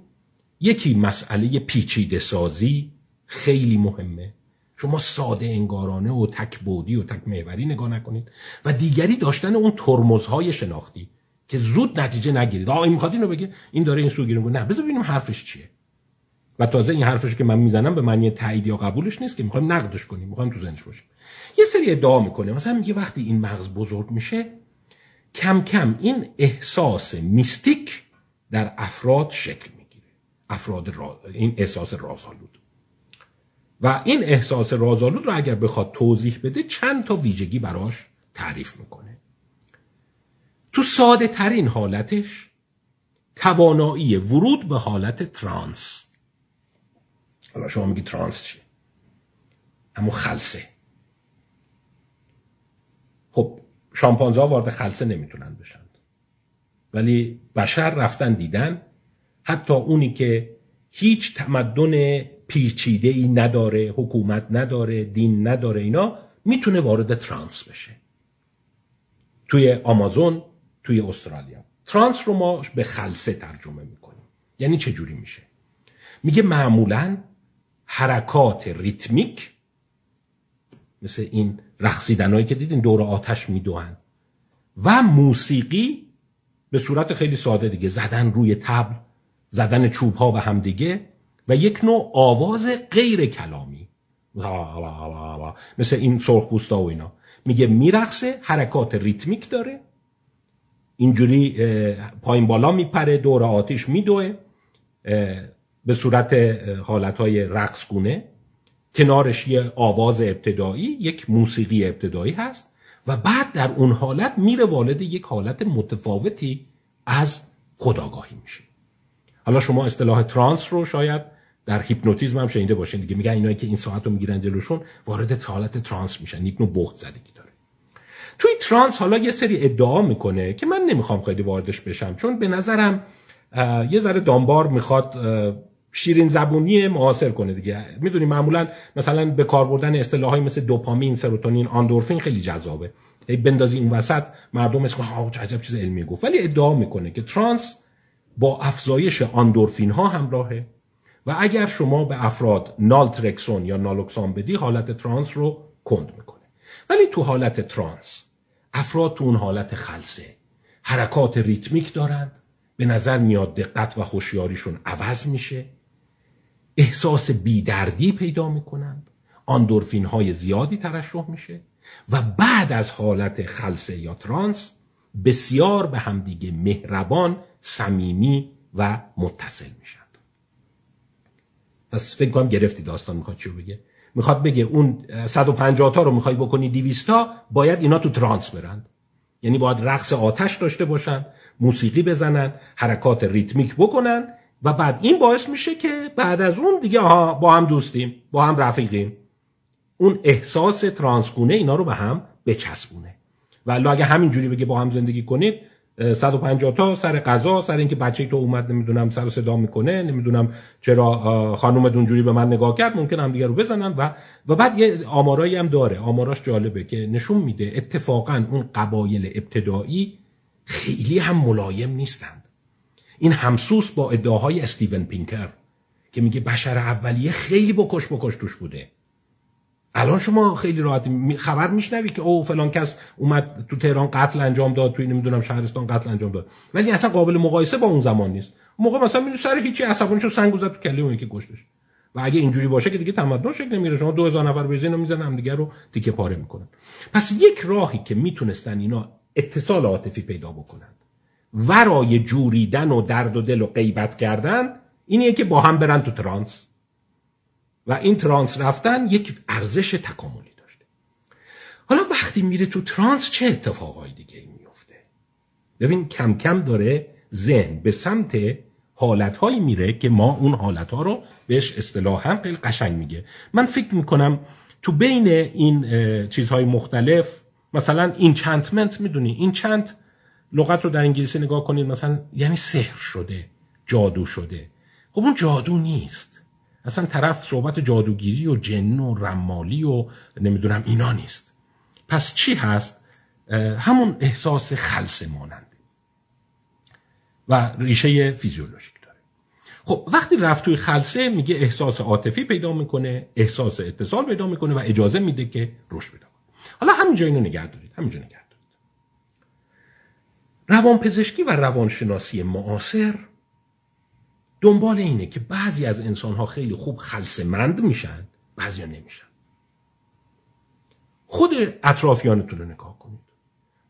یکی مسئله پیچیده سازی خیلی مهمه. شما ساده انگارانه و تک بودی و تک محوری نگاه نکنید. و دیگری داشتن اون ترمزهای شناختی که زود نتیجه نگیرید. آقا این می‌خواد اینو بگه؟ این داره این سو نه بذار ببینیم حرفش چیه. و تازه این حرفش که من می‌زنم به معنی تایید یا قبولش نیست که می‌خوایم نقدش کنیم می‌خوایم تو ذهنش باشیم. یه سری ادعا می‌کنه. مثلا میگه وقتی این مغز بزرگ میشه کم کم این احساس میستیک در افراد شکل می‌گیره. افراد این احساس رازآلود. و این احساس رازآلود رو اگر بخواد توضیح بده چند تا ویژگی براش تعریف می‌کنه. تو ساده ترین حالتش توانایی ورود به حالت ترانس. حالا شما میگی ترانس چیه اما خلصه خب شامپانزه ها وارد خلصه نمی‌تونن بشن. ولی بشر رفتن دیدن حتی اونی که هیچ تمدن پیچیده ای نداره حکومت نداره دین نداره اینا می‌تونه وارد ترانس بشه. توی آمازون توی استرالیا. ترانس رو ما به خلصه ترجمه می‌کنیم. یعنی چه جوری میشه؟ میگه معمولا حرکات ریتمیک مثل این رقصیدنهایی که دیدین دور آتش میدوهن و موسیقی به صورت خیلی ساده دیگه زدن روی تبل زدن چوب ها به هم دیگه و یک نوع آواز غیر کلامی. مثل این سرخ و اینا. میگه میرقصه حرکات ریتمیک داره. اینجوری پایین بالا میپره دور آتیش میدوه. به صورت حالتهای رقص گونه کنارش یه آواز ابتدایی یک موسیقی ابتدایی هست و بعد در اون حالت میره وارد یک حالت متفاوتی از خودآگاهی میشه. حالا شما اصطلاح trance رو شاید در هیپنوتیزم هم شنیده باشین دیگه. میگن اینایی که این ساعت رو می‌گیرن جلوشون وارد حالت trance میشن. یک نوع بهت زدگی داره. توی trance حالا یه سری ادعا می‌کنه که من نمی‌خوام خیلی واردش بشم چون به نظرم یه ذره دانبار می‌خواد شیرین زبونی معاصر کنه دیگه. می‌دونی معمولا مثلا به کار بردن اصطلاحای مثل دوپامین سروتونین اندورفین خیلی جذابه. اینو بندازی این وسط مردم اسم ها عجب چیز علمی گفت. ولی ادعا می‌کنه که trance با افزایش اندورفین ها همراهه و اگر شما به افراد نالترکسون یا نالوکسان بدی حالت trance رو کند می‌کنه. ولی تو حالت trance افراد تو اون حالت خلسه. حرکات ریتمیک دارند به نظر میاد دقت و هوشیاریشون عوض میشه. احساس بیدردی پیدا می‌کنند. آندورفین های زیادی ترشح میشه و بعد از حالت خلصه یا ترانس بسیار به همدیگه مهربان صمیمی و متصل میشند. پس فکر کنم گرفتی داستان می‌خواد چی بگه؟ می‌خواد بگه اون 150 تا رو می‌خوای بکنی 200 تا باید اینا تو ترانس برند یعنی باید رقص آتش داشته باشن موسیقی بزنن حرکات ریتمیک بکنن و بعد این باعث میشه که بعد از اون دیگه آها با هم دوستیم با هم رفیقیم. اون احساس ترانسگونه اینا رو به هم بچسبونه. و اگه همینجوری بگه با هم زندگی کنید 150 تا سر قضا سر اینکه بچه تو اومد نمی‌دونم سر صدا می‌کنه نمی‌دونم چرا خانم اونجوری به من نگاه کرد ممکن هم دیگه رو بزنن و و بعد یه آمارایی هم داره. آماراش جالبه که نشون میده اتفاقا اون قبایل ابتدایی خیلی هم ملایم نیستند. این همسوس با ادعاهای استیون پینکر که میگه بشر اولیه خیلی بکش بکش توش بوده. الان شما خیلی راحت خبر میشنوی که او فلان کس اومد تو تهران قتل انجام داد توی نمی‌دونم شهرستان قتل انجام داد. ولی اصلا قابل مقایسه با اون زمان نیست. موقع مثلا می‌دونی سر هیچی عصبانیشو سنگ زد تو کله اون که کشتش. و اگه اینجوری باشه که دیگه تمدن شکل نمی‌گیره. شما 2000 نفر بزنین و می‌زنن هم دیگه رو تیکه پاره می‌کنن. پس یک راهی که می‌تونستن اینا اتصال عاطفی پیدا بکنن. ورای جوریدن و درد و دل و غیبت کردن اینیه که با هم برن تو ترانس. و این ترانس رفتن یک ارزش تکاملی داشته. حالا وقتی میره تو ترانس چه اتفاقای دیگه این میفته؟ ببین کم کم داره ذهن به سمت حالتهایی میره که ما اون حالتها رو بهش اصطلاحا خیلی قشنگ میگه. من فکر می‌کنم تو بین این چیزهای مختلف مثلا اینچنتمنت می‌دونی؟ این چند لغت رو در انگلیسی نگاه کنید مثلا یعنی سحر شده جادو شده. خب اون جادو نیست. اصلا طرف صحبت جادوگیری و جن و رمالی و نمی‌دونم اینا نیست. پس چی هست؟ همون احساس خلص ماننده و ریشه فیزیولوژیک داره. خب وقتی رفت توی خلصه میگه احساس عاطفی پیدا می‌کنه احساس اتصال پیدا می‌کنه و اجازه میده که رشد پیدا کنه. حالا همینجا اینو نگه دارید همینجا نگه روانپزشکی و روانشناسی معاصر دنبال اینه که بعضی از انسان ها خیلی خوب خلصمند میشن بعضی ها نمیشن. خود اطرافیانتون رو نگاه کنید.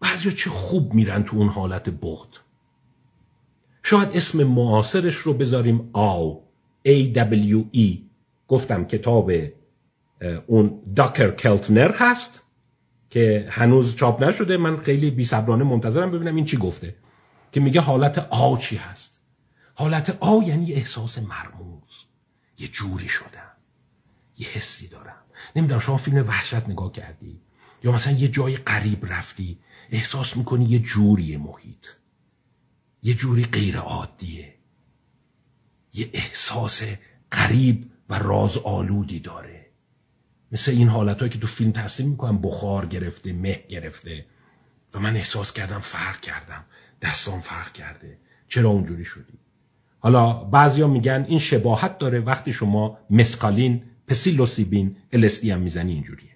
بعضی چه خوب میرن تو اون حالت بغد شاید اسم معاصرش رو بذاریم آو A-W-E گفتم کتاب اون داکر کلتنر هست. که هنوز چاپ نشده من خیلی بی صبرانه منتظرم ببینم این چی گفته. که میگه حالت آو چی هست؟ حالت آ یعنی احساس مرموز. یه جوری شدم. یه حسی دارم. نمی‌دونم شما فیلم وحشت نگاه کردی؟ یا مثلا یه جای قریب رفتی احساس می‌کنی یه جوری محیط. یه جوری غیر عادیه. یه احساس قریب و راز آلودی داره. مثل این حالت که تو فیلم ترسیم می‌کنم. بخار گرفته مه گرفته. و من احساس کردم فرق کردم. دستان فرق کرده. چرا اونجوری شدی؟ حالا بعضیا میگن این شباهت داره وقتی شما مسکالین پسیلوسیبین الستی هم می‌زنی اینجوریه.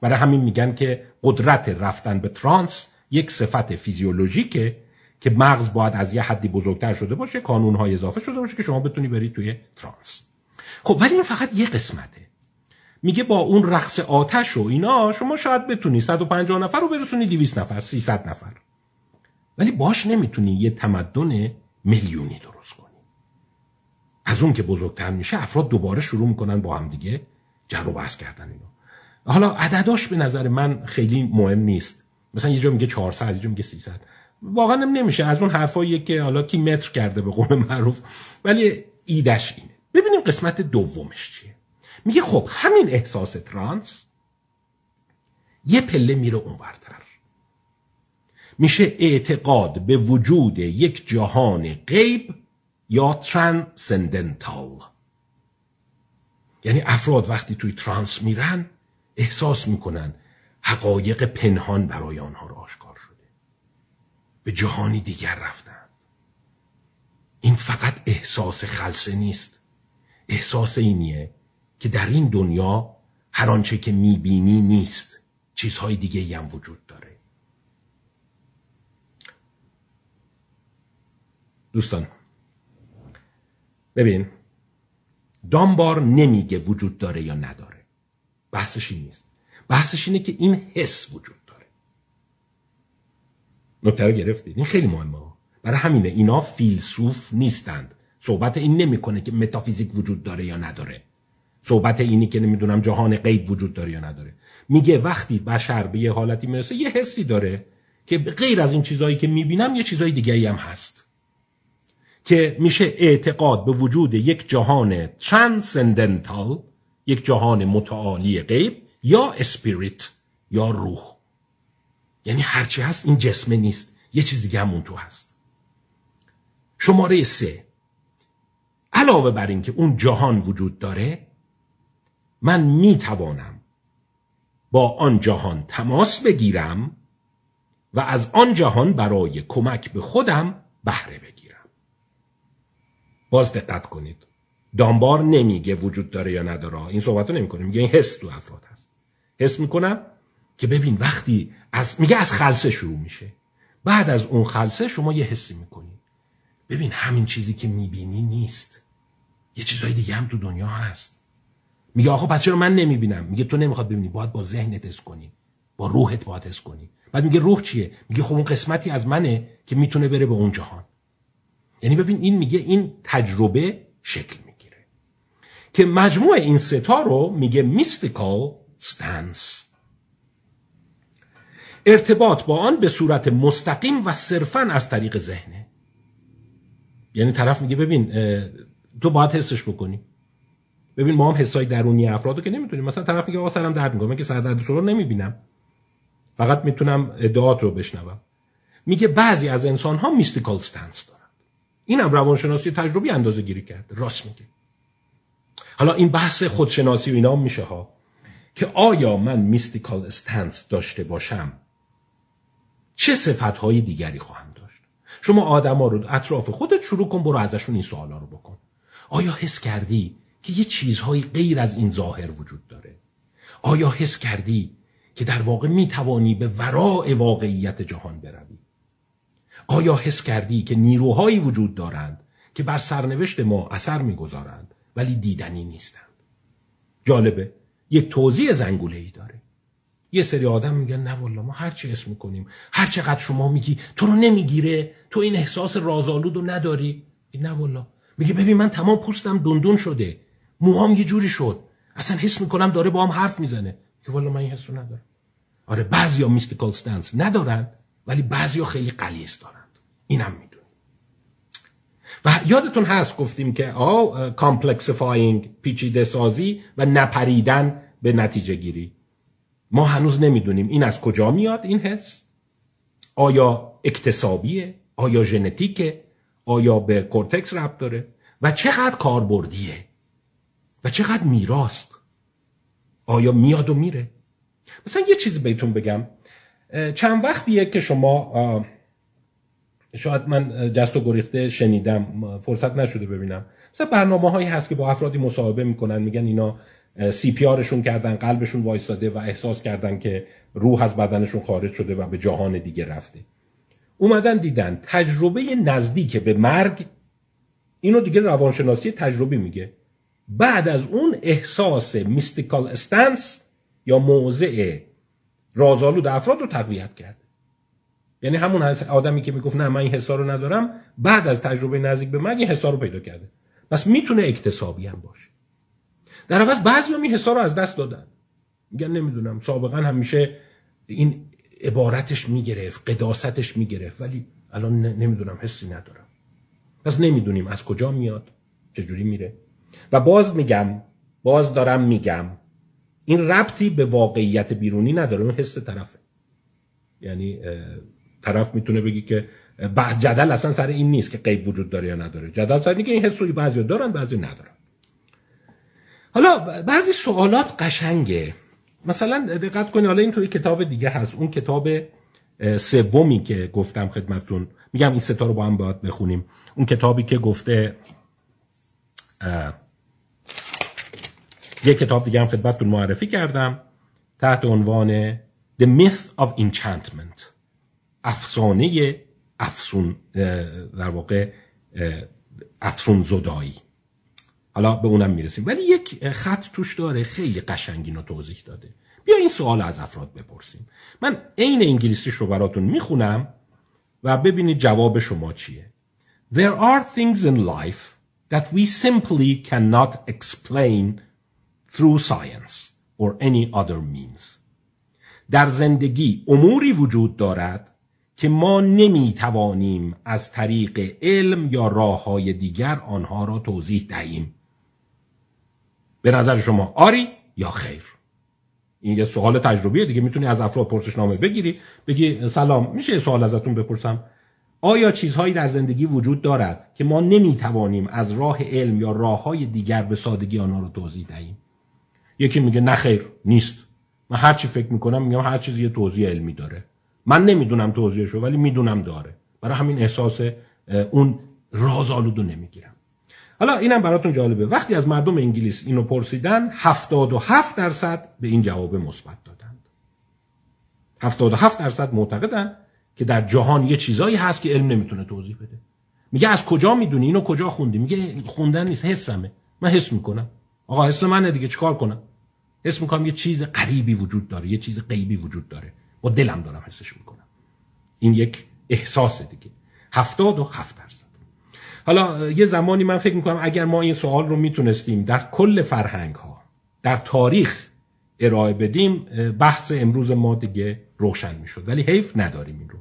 برای همین میگن که قدرت رفتن به ترانس یک صفت فیزیولوژیکه که مغز باید از یه حدی بزرگتر شده باشه کانونهای اضافه شده باشه که شما بتونی برید توی ترانس. خب ولی این فقط یه قسمته. میگه با اون رقص آتش و اینا شما شاید بتونی 150 نفر رو برسونی 200 نفر 300 نفر. ولی باش نمی‌تونی یه تمدن میلیونی درست کنی. از اون که بزرگتر میشه افراد دوباره شروع می‌کنن با هم دیگه جر و بحث کردن اینو. حالا عدداش به نظر من خیلی مهم نیست. مثلا یه جا میگه 400 یه جا میگه 300 واقعا نمیشه. از اون حرفایی که حالا کی متر کرده به قول معروف. ولی ایدش اینه. ببینیم قسمت دومش چیه. میگه خب همین احساس ترانس یه پله میره اونورتر میشه اعتقاد به وجود یک جهان غیب یا ترانسندنتال. یعنی افراد وقتی توی ترانس میرن احساس می‌کنن حقایق پنهان برای آنها را آشکار شده. به جهانی دیگر رفتن. این فقط احساس خلصه نیست. احساس اینیه که در این دنیا هر آنچه که می‌بینی نیست. چیزهای دیگه هم وجود داره. دوستان ببین دامبار نمیگه وجود داره یا نداره. بحثش این نیست. بحثش اینه که این حس وجود داره. نکته رو گرفتید؟ این خیلی مهمه. برای همینه اینا فیلسوف نیستند. صحبت این نمی‌کنه که متافیزیک وجود داره یا نداره. صحبت اینی که نمی‌دونم جهان غیب وجود داره یا نداره. میگه وقتی بشر به یه حالتی می‌رسه یه حسی داره که غیر از این چیزهایی که می‌بینم یه چیزهای دیگه هم هست. که میشه اعتقاد به وجود یک جهان ترانسندنتال یک جهان متعالی غیب یا اسپریت یا روح. یعنی هرچی هست این جسم نیست یه چیز دیگه همون تو هست. شماره سه. علاوه بر اینکه اون جهان وجود داره من می توانم با آن جهان تماس بگیرم و از آن جهان برای کمک به خودم بهره بگیرم. باز دقت کنید. دانبار نمیگه وجود داره یا نداره. این صحبت رو نمی‌کنه. میگه این حس تو افراد هست. حس می‌کنم که ببین وقتی از میگه از خلصه شروع میشه. بعد از اون خلصه شما یه حسی می‌کنی. ببین همین چیزی که می‌بینی نیست. یه چیزهای دیگه هم تو دنیا هست. میگه آقا پس چرا من نمی‌بینم؟ میگه تو نمی‌خواد ببینی باید با ذهنت حس کنی با روحت باید حس کنی. بعد میگه روح چیه؟ میگه خب اون قسمتی از منه که می‌تونه بره به اون جهان. یعنی ببین این میگه این تجربه شکل می‌گیره. که مجموع این ستا رو میگه میستیکال stance. ارتباط با آن به صورت مستقیم و صرفا از طریق ذهنه. یعنی طرف میگه ببین تو باید حسش بکنی. ببین ما هم حسای درونی افرادو که نمی‌تونیم. مثلا طرف میگه آقا سرم درد می‌کنه من که سر درد رو نمی‌بینم. فقط می‌تونم ادعات رو بشنوم. میگه بعضی از انسان ها mystical stance دارن اینم روانشناسی تجربی اندازه گیری کرد. راست میگه. حالا این بحث خودشناسی و اینا میشه ها. که آیا من mystical stance داشته باشم؟ چه صفت دیگری خواهم داشت؟ شما آدما رو اطراف خودت شروع کن برو ازشون این سوالا رو بکن. آیا حس کردی؟ که یه چیزهایی غیر از این ظاهر وجود داره. آیا حس کردی که در واقع می توانی به وراء واقعیت جهان بروی؟ آیا حس کردی که نیروهایی وجود دارند که بر سرنوشت ما اثر می‌گذارند ولی دیدنی نیستند؟ جالبه یک توضیح زنگوله ای داره. یه سری آدم میگن نه والا ما هر چی اسم می‌کنیم هر چقدر شما میگی تو رو نمی‌گیره تو این احساس رازآلود رو نداری. نه والا. میگه ببین من تمام پوستم دون دون شده موهام یه جوری شد. اصلا حس می‌کنم داره با هم حرف می‌زنه. که والا من این حس رو ندارم. آره بعضیا mystical stance ندارن ولی بعضیا خیلی غلیظ دارند اینم می‌دونی. و یادتون هست گفتیم که آ complexifying پیچیده سازی و نپریدن به نتیجه گیری. ما هنوز نمی‌دونیم این از کجا میاد این حس. آیا اکتسابیه؟ آیا ژنتیکه؟ آیا به کورتکس ربط داره؟ و چقدر کاربردیه؟ و چقدر میراست آیا میاد و میره؟ مثلا یه چیزی بهتون بگم. چند وقتیه که شما شاید من جست و گریخته شنیدم فرصت نشده ببینم. مثلا برنامه هایی هست که با افرادی مصاحبه می‌کنن میگن اینا سی پی آرشون کردن قلبشون وایستاده و احساس کردن که روح از بدنشون خارج شده و به جهان دیگه رفته. اومدن دیدن تجربه نزدیک به مرگ اینو دیگه روانشناسی تجربی میگه. بعد از اون احساس میستیکال استنس یا موضع رازآلود افراد رو تقویت کرد. یعنی همون آدمی که می‌گفت نه من این حسا رو ندارم بعد از تجربه نزدیک به مرگ این حسا رو پیدا کرده. پس می‌تونه اکتسابی هم باشه. در عوض بعضی هم این حسا رو از دست دادن. میگن نمی‌دونم سابقا همیشه این عبارتش می‌گرفت قداستش می‌گرفت ولی الان نمی‌دونم حسی ندارم. پس نمی‌دونیم از کجا میاد چجوری میره. و باز میگم باز دارم میگم این ربطی به واقعیت بیرونی نداره اون حس طرفه. یعنی طرف می‌تونه بگی که جدل اصلا سر این نیست که غیب وجود داره یا نداره. جدل سر اینه که این حس بعضی دارن بعضی ندارن. حالا بعضی سوالات قشنگه. مثلا دقت کنید حالا اینطوری کتاب دیگه هست. اون کتاب سومی که گفتم خدمتتون. میگم این ستا رو با هم باید بخونیم. اون کتابی که گفته یه کتاب دیگه هم خدمتتون معرفی کردم تحت عنوان The Myth of Enchantment. افسانه افسون در واقع افسون زدایی حالا به اونم می‌رسیم. ولی یک خط توش داره خیلی قشنگی رو توضیح داده. بیا این سوال از افراد بپرسیم. من عین انگلیسیش رو براتون می‌خونم و ببینید جواب شما چیه. There are things in life that we simply cannot explain through science or any other means. در زندگی اموری وجود دارد که ما نمی توانیم از طریق علم یا راه های دیگر آنها را توضیح دهیم. به نظر شما آری یا خیر؟ این یه سوال تجربیه دیگه. می‌تونی از افراد پرسشنامه بگیری بگی سلام میشه سوال ازتون بپرسم؟ آیا چیزهایی در زندگی وجود دارد که ما نمی‌توانیم از راه علم یا راه های دیگر به سادگی آنها رو توضیح دهیم؟ یکی میگه نه خیر نیست. من هر چی فکر می‌کنم میگم هر چیزی یه توضیح علمی داره. من نمی‌دونم توضیحشو ولی می‌دونم داره. برای همین احساس اون رازآلودو نمی‌گیرم. حالا اینم براتون جالبه. وقتی از مردم انگلیس اینو پرسیدن 77 درصد به این جواب مثبت دادند. 77 درصد معتقدن که در جهان یه چیزایی هست که علم نمی‌تونه توضیح بده. میگه از کجا می‌دونی؟ اینو کجا خوندی؟ میگه خوندن نیست حسمه. من حس می‌کنم. آقا حس منه دیگه چیکار کنم؟ حس می‌کنم یه چیز غریبی وجود داره یه چیز غیبی وجود داره. با دلم دارم حسش می‌کنم. این یک احساس دیگه. هفتاد و هفت درصد. حالا یه زمانی من فکر می‌کنم اگر ما این سوال رو می‌تونستیم در کل فرهنگ ها در تاریخ ارائه بدیم بحث امروز ما دیگه روشن می‌شد. ولی حیف نداریم این رو.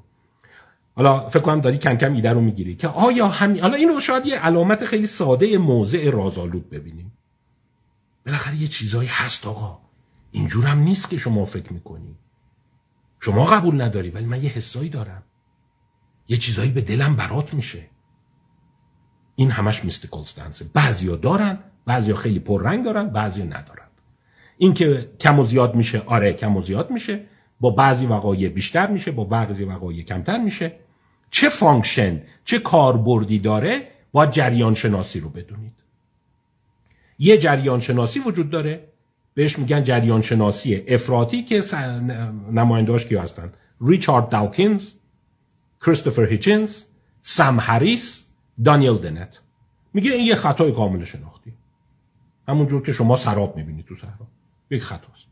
حالا فکر کنم داری کم کم ایده رو می‌گیری که آیا همین حالا این رو شاید یه علامت خیلی ساده موضع رازآلود ببینیم. بالاخره یه چیزایی هست آقا. اینجور هم نیست که شما فکر می‌کنی. شما قبول نداری ولی من یه حسایی دارم. یه چیزایی به دلم برات میشه. این همش mystical stance ه. بعضیا دارن بعضیا خیلی پررنگ دارن بعضیا ندارن. این که کم و زیاد میشه آره کم و زیاد میشه. با بعضی وقایع بیشتر میشه با بعضی وقایع کمتر میشه. چه function چه کاربردی داره با جریان شناسی رو بدونید. یه جریان شناسی وجود داره. بهش میگن جریان شناسی افراطی که نمایندهاش کی هستن؟ ریچارد داوکینز کریستوفر هیچنز سم هریس دانیل دنت. میگه این یه خطای کامل شناختی. همونجور که شما سراب می‌بینید تو صحرا. یک خطاست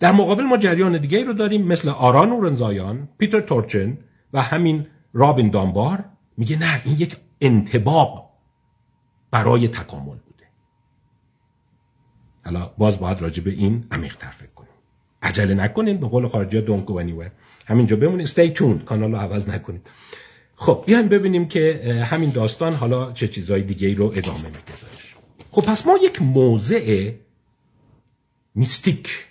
در مقابل ما جریان دیگه رو داریم مثل آران اورنزایان پیتر تورچن و همین رابین دانبار میگه نه این یک انتباق برای تکامل. حالا باز باید راجع به این عمیق فکر کنیم. عجله نکنین به قول خارجی دونکو و همینجا بمونید stay tuned کانال رو عوض نکنید خب بیایم ببینیم که همین داستان حالا چه چیزهای دیگه رو ادامه میگذارش خب پس ما یک موضع میستیک.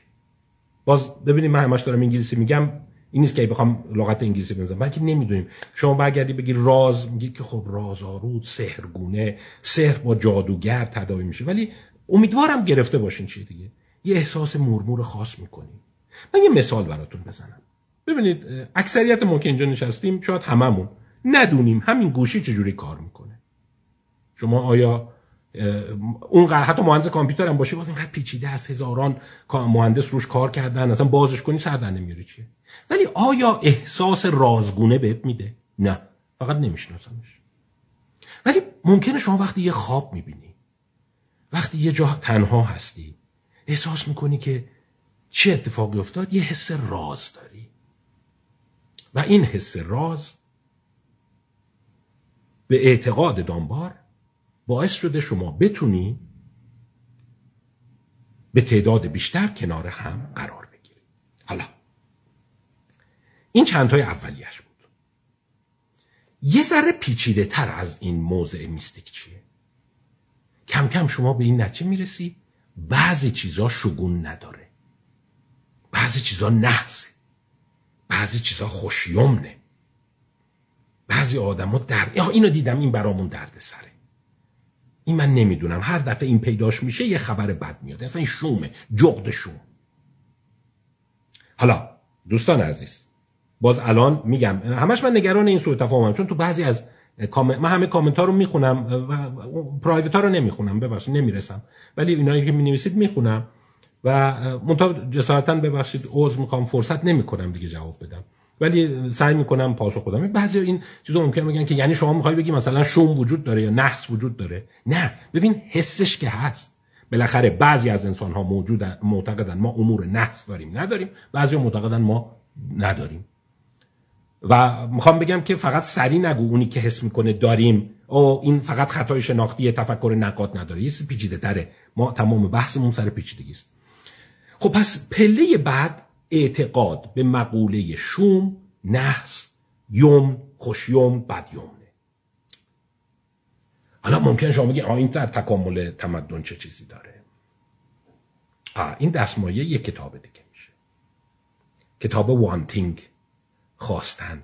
باز ببینیم من همش دارم انگلیسی میگم. این نیست که بخوام لغت انگلیسی بنزم بلکه نمی‌دونیم. شما برگردی بگی راز میگی که خب راز آرود سحرگونه. سحر با جادوگر تداوی میشه. ولی امیدوارم گرفته باشین چیه دیگه. یه احساس مرمور خاص می‌کنیم. من یه مثال براتون بزنم. ببینید اکثریت ما که اینجا نشستیم شاید هممون ندونیم همین گوشی چجوری کار می‌کنه. شما آیا اون حتی مهندس کامپیوتر هم باشه باز اینقدر پیچیده است هزاران مهندس روش کار کردن اصلا بازش کنی سر در چیه؟ ولی آیا احساس رازگونه بهت میده؟ نه فقط نمیشناسمش. ولی ممکنه شما وقتی یه خواب می‌بینی وقتی یه جا تنها هستی احساس می‌کنی که چه اتفاقی افتاد؟ یه حس راز داری. و این حس راز به اعتقاد دانبار باعث شده شما بتونی به تعداد بیشتر کنار هم قرار بگیری. حالا این چندتای اولیش بود. یه ذره پیچیده تر از این موضع میستیک چیه؟ کم کم شما به این نتیجه می‌رسی. بعضی چیزا شگون نداره. بعضی چیزا نحسه. بعضی چیزا خوشیومنه بعضی آدما در اینو دیدم این برامون درد سره. این من نمی‌دونم. هر دفعه این پیداش میشه یه خبر بد میاد. اصلا این شومه. جغد شوم. حالا دوستان عزیز باز الان میگم همش من نگران این سوء تفاهمم چون تو بعضی از من همه کامنت ها رو می‌خونم و پرایوت ها رو نمی‌خونم ببخشید نمی‌رسم. ولی اینایی که می‌نویسید می‌خونم و منتها جسارتا ببخشید عذر می‌خوام فرصت نمی‌کنم دیگه جواب بدم. ولی سعی می‌کنم پاسخ بدم. بعضی این چیزا ممکن بگن که یعنی شما می‌خوای بگی مثلا شوم وجود داره یا نحس وجود داره. نه. ببین حسش که هست. بالاخره بعضی از انسان ها موجودن معتقدن ما امور نحس داریم نداریم. بعضی معتقدن ما نداریم. و می‌خوام بگم که فقط سری نگو اونی که حس می‌کنه داریم. او این فقط خطای شناختی تفکر نقاد نداره. یه پیچیده تره. ما تمام بحثمون سر پیچیدگی است. خب پس پله بعد اعتقاد به مقوله شوم نحس یوم خوشیوم بدیومه حالا ممکن شما بگید این در تکامل تمدن چه چیزی داره؟ آه این دستمایه یک کتاب دیگه میشه. کتاب وانتینگ خواستن.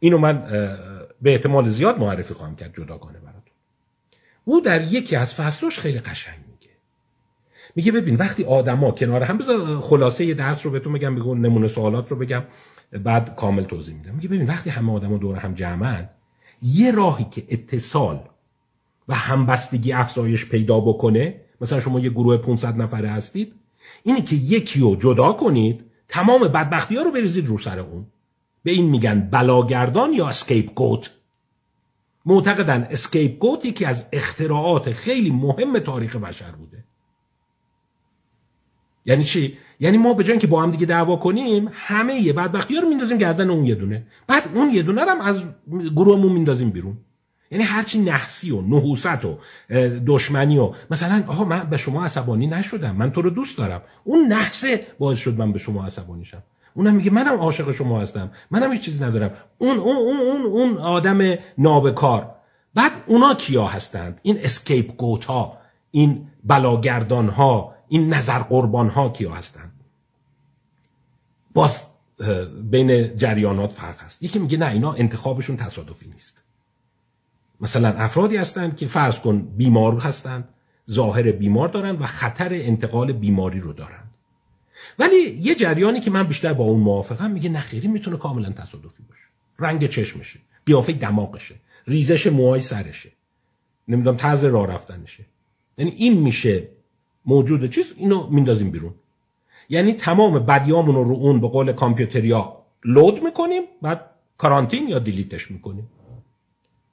اینو من به احتمال زیاد معرفی خواهم کرد جداگانه براتون. او در یکی از فصلش خیلی قشنگ میگه. میگه ببین وقتی آدما کنار هم بذار خلاصه یه درس رو بهتون بگم بگو نمونه سوالات رو بگم بعد کامل توضیح میدم. میگه ببین وقتی همه آدما دور هم جمعن یه راهی که اتصال و همبستگی افزایش پیدا بکنه مثلا شما یه گروه 500 نفره هستید اینه که یکی رو جدا کنید تمام بدبختی ها رو بریزید رو سر اون. به این میگن بلاگردان یا اسکیپ گوت معتقدن اسکیپ گوت یکی از اختراعات خیلی مهم تاریخ بشر بوده. یعنی چی؟ یعنی ما به جای که با هم دیگه دعوا کنیم همه یه بدبختی ها رو میندازیم گردن اون یه دونه. بعد اون یه دونه رو از گروهمون میندازیم بیرون. یعنی هرچی نحسی و نحوست و دشمنی و مثلا آها من به شما عصبانی نشدم من تو رو دوست دارم. اون نحسه باعث شد من به شما عصبانی شم. اونم میگه منم عاشق شما هستم منم هیچ چیزی ندارم. اون اون اون اون, اون آدم نابکار. بعد اونا کیا هستند؟ این اسکیپ گوت ها این بلاگردان ها این نظر قربان ها کیا هستند؟ باز بین جریانات فرق هست. یکی میگه نه اینا انتخابشون تصادفی نیست. مثلا افرادی هستند که فرض کن بیمار هستند ظاهر بیمار دارن و خطر انتقال بیماری رو دارن ولی یه جریانی که من بیشتر با اون موافقم میگه نخیری می‌تونه کاملا تصادفی باشه. رنگ چشمشه قیافه دماغشه ریزش موهای سرشه نمی‌دونم طرز راه رفتنشه. یعنی این میشه موجود چیز اینو میندازیم بیرون. یعنی تمام بدیامون رو رو اون به قول کامپیوتریا لود می‌کنیم بعد کارانتین یا دیلیتش می‌کنیم.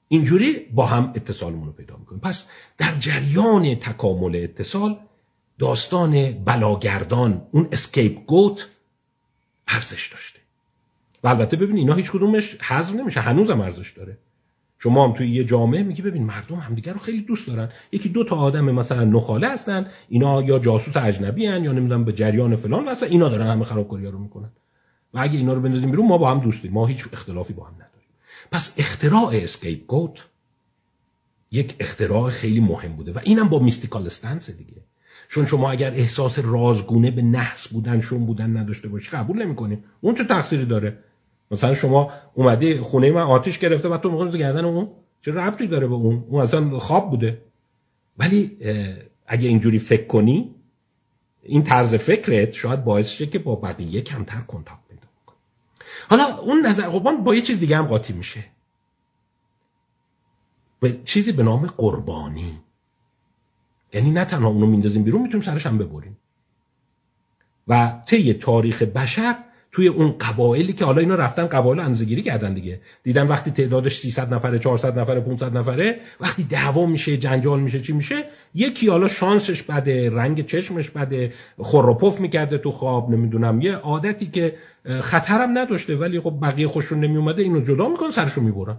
اینجوری با هم اتصالمون رو پیدا می‌کنیم. پس در جریان تکامل اتصال داستان بلاگردان اون scapegoat ارزش داشته. و البته ببین اینا هیچ کدومش حذف نمیشه هنوزم ارزش داره. شما هم توی یه جامعه میگی ببین مردم همدیگه رو خیلی دوست دارن. یکی دو تا آدم مثلا نخاله هستن اینا یا جاسوس اجنبی ان یا نمی‌دونم به جریان فلان واسه اینا دارن همه خرابکاری رو می‌کنن. و اگه اینا رو بندازیم بیرون ما با هم دوستیم. ما هیچ اختلافی با هم نداریم. پس اختراع scapegoat یک اختراع خیلی مهم بوده و اینم با میستیکال استنس دیگه. چون شما اگر احساس رازگونه به نحس بودن شون بودن نداشته باشی قبول نمی‌کنی. اون چه تقصیری داره؟ مثلا شما اومدی خونه من آتیش گرفته بعد تو می‌خوای گردن اون؟ چه ربطی داره به اون؟ اون اصلا خواب بوده. ولی اگه اینجوری فکر کنی این طرز فکرت شاید باعث شه که با بقیه کمتر کنتاکت حالا اون نظر قربان با یه چیز دیگه هم قاطی میشه. به چیزی به نام قربانی. یعنی نه تنها اونو میندازیم بیرون می‌تونیم سرش هم ببریم. و طی تاریخ بشر توی اون قبایلی که حالا اینا رفتن قبایل اندازه‌گیری کردن دیگه. دیدن وقتی تعدادش 300 نفره 400 نفره 500 نفره وقتی دعوا میشه جنجال میشه چی میشه؟ یکی حالا شانسش بده رنگ چشمش بده خروپف می‌کرده تو خواب نمی‌دونم یه عادتی که خطرم نداشته ولی خب بقیه خوششون نمیومده اینو جدا میکن سرشو می‌برن.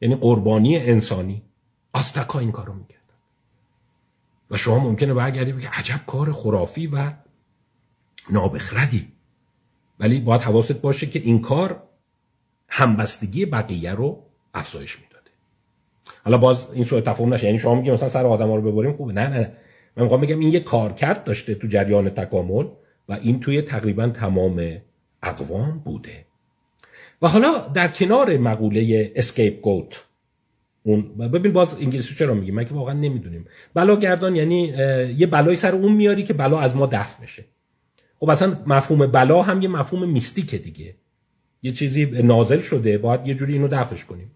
یعنی قربانی انسانی آستکا این کارو می‌کرد. و شما ممکنه برگردی عجب کار خرافی و نابخردی. ولی باید حواست باشه که این کار همبستگی بقیه رو افزایش می‌داده. حالا باز این سوء تفاهم نشه. یعنی شما میگی مثلا سر آدم ها رو ببریم خوبه. نه نه من می‌خوام بگم این یه کارکرد داشته تو جریان تکامل و این توی تقریبا تمام اقوام بوده. و حالا در کنار مقوله اسکیپ گوت اون ببین باز انگلیسی چرا میگیم من که واقعا نمی‌دونیم. بلاگردان یعنی یه بلای سر اون میاری که بلا از ما دفع میشه خب اصلا مفهوم بلا هم یه مفهوم میستیکه دیگه. یه چیزی نازل شده باید یه جوری اینو دفعش کنیم.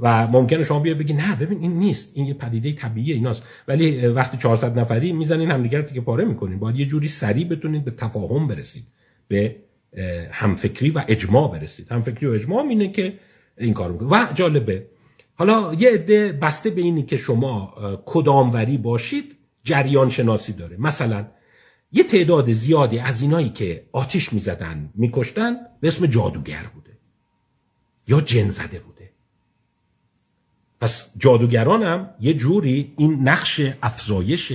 و ممکنه شما بیا بگی نه ببین این نیست. این یه پدیده طبیعیه ایناست. ولی وقتی 400 نفری می‌زنین همدیگه رو پاره می‌کنین. باید یه جوری سریع بتونید به تفاهم برسید به همفکری و اجماع برسید. همفکری و اجماع اینه که این کارو و جالبه. حالا یه عده بسته به اینی که شما کداموری باشید جریان شناسی داره. مثلا یه تعداد زیادی از اینایی که آتیش می‌زدن میکشتن به اسم جادوگر بوده یا جن زده بوده. پس جادوگران هم یه جوری این نقش افزایش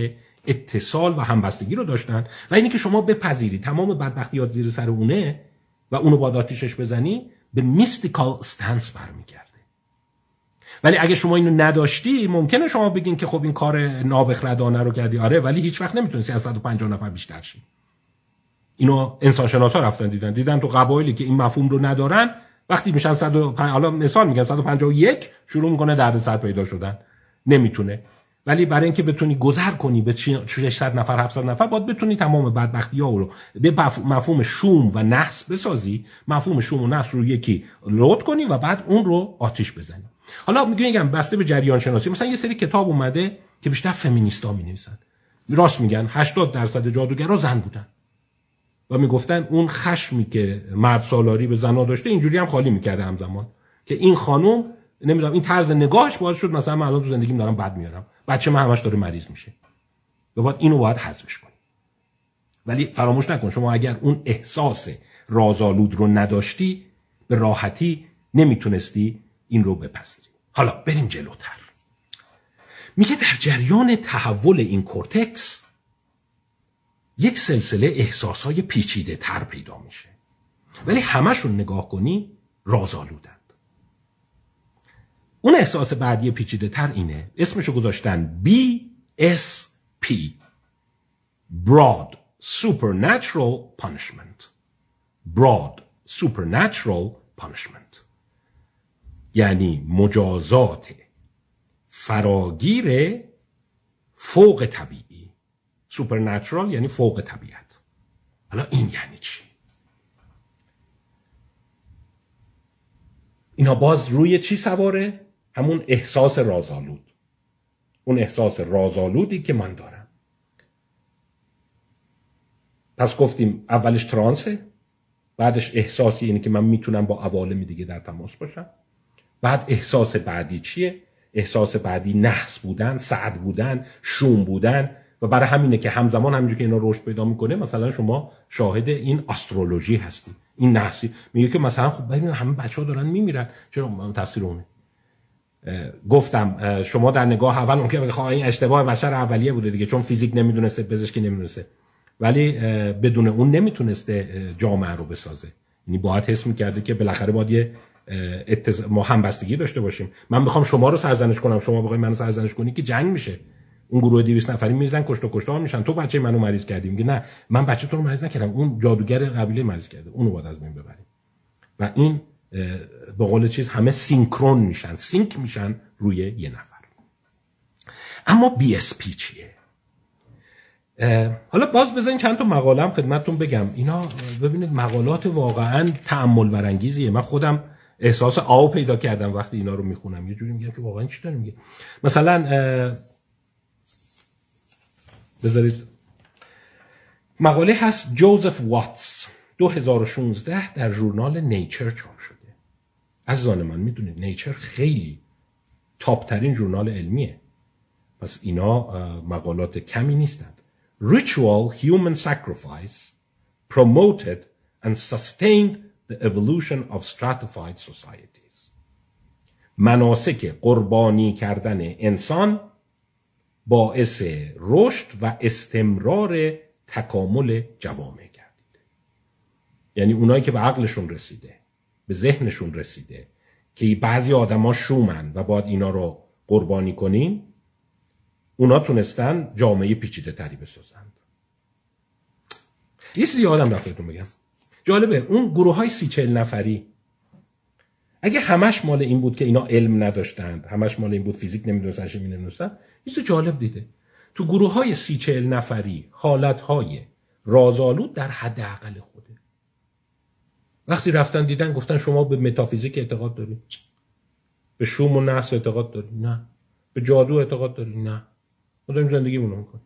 اتصال و همبستگی رو داشتن و اینی که شما بپذیری تمام بدبختیات زیر سر اونه و اونو با آتیشش بزنی به میستیکال ستنس برمیگرد. ولی اگه شما اینو نداشتی ممکنه شما بگین که خب این کار نابخردانه رو کردی. آره ولی هیچ وقت نمی‌تونستی از 150 نفر بیشتر شی. اینو انسان شناسا رفتن دیدن. دیدن تو قبایلی که این مفهوم رو ندارن وقتی میشن 105 حالا مثال میگم 151 شروع می‌کنه درد پیدا شدن. نمی‌تونه. ولی برای اینکه بتونی گذر کنی به 600 نفر 700 نفر باید بتونی تمام بدبختی ها رو به مفهوم شوم و نحس بسازی. مفهوم شوم و نحس رو یکی لود کنی و بعد اون رو آتیش بزنی. حالا میگم بسته به جریان شناسی مثلا یه سری کتاب اومده که بیشتر فمینیستا می نویسن راست میگن 80 درصد جادوگرا زن بودن. و می‌گفتن اون خشمی که مرد سالاری به زنا داشته اینجوری هم خالی می‌کرده همزمان. که این خانم نمی‌دونم این طرز نگاهش باعث شد مثلا من الان تو زندگیم دارم بد میارم. بچه من همش داره مریض میشه. و باید اینو باید حذفش کنی. ولی فراموش نکن شما اگر اون احساس رازآلود رو نداشتی به راحتی نمی‌تونستی این رو بپذیری حالا بریم جلوتر. میگه در جریان تحول این کورتکس یک سلسله احساسهای پیچیده تر پیدا میشه. ولی همشون نگاه کنی رازآلودن اون احساس بعدی پیچیده تر اینه. اسمشو گذاشتن BSP Broad Supernatural Punishment. Broad Supernatural Punishment. یعنی مجازات فراگیر فوق طبیعی. Supernatural یعنی فوق طبیعت. حالا این یعنی چی؟ اینا باز روی چی سواره؟ همون احساس رازآلود. اون احساس رازآلودی که من دارم. پس گفتیم اولش ترانسه بعدش احساسی اینه که من می‌تونم با عوالم دیگه در تماس باشم. بعد احساس بعدی چیه؟ احساس بعدی نحس بودن سعد بودن شوم بودن و برای همینه که همزمان همینجور که اینا رشد پیدا می‌کنه مثلا شما شاهد این استرولوژی هستی. این نحسی. میگه که مثلا خب ببین همه بچه ها دارن میمیرن. چرا؟ تفسیر اونه. گفتم شما در نگاه اول ممکنه بگه خب این اشتباه بشر اولیه بوده دیگه چون فیزیک نمی‌دونسته پزشکی نمی‌دونسته. ولی بدون اون نمی‌تونسته جامعه رو بسازه. یعنی باید حس می‌کرده که بالاخره باید یه اتز... ما همبستگی داشته باشیم. من می‌خوام شما رو سرزنش کنم. شما بخوای منو سرزنش کنی که جنگ میشه. اون گروه 200 نفری می‌زنن کشت و کشتار میشن. تو بچه منو مریض کردی. میگه نه من بچه تو رو مریض نکردم. اون جادوگر قبیله مریض کرده. اونو باید از بین ببریم. و این به قول چیز همه synchron میشن. sync میشن روی یه نفر. اما BSP چیه؟ حالا باز بزنین چند تا مقاله هم خدمتتون بگم. اینا ببینید مقالات واقعا تعمل برانگیزیه من خودم احساس آو پیدا کردم وقتی اینا رو می‌خونم. یه جوری میگم که واقعا چی داره میگه. مثلا بذارید. مقاله هست جوزف واتس 2016 در ژورنال نیچر چاپ شده. عزیزان من می‌دونید نیچر خیلی تاپ ترین ژورنال علمیه. پس اینا مقالات کمی نیستند. Ritual human sacrifice promoted and sustained the evolution of stratified societies. مناسک قربانی کردن انسان باعث رشد و استمرار تکامل جوامع گردیده یعنی اونایی که به عقلشون رسیده به ذهنشون رسیده که بعضی آدما شومن و باید اینا رو قربانی کنین اونا تونستن جامعه پیچیده تری بسازند. یه سری آدم رفتتون بگم. جالبه اون گروه های سی چل نفری. اگه همش مال این بود که اینا علم نداشتند همش مال این بود فیزیک نمی‌دونستن شمی نمی‌دونستن یه جالب دیده. تو گروه های سی چل نفری حالت های رازآلود در حد اقل خوده وقتی رفتن دیدن گفتن شما به متافیزیک اعتقاد داری به شوم و نحس اعتقاد داری نه. به جادو اعتقاد داری نه. ما داریم زندگی مونو می‌کنیم.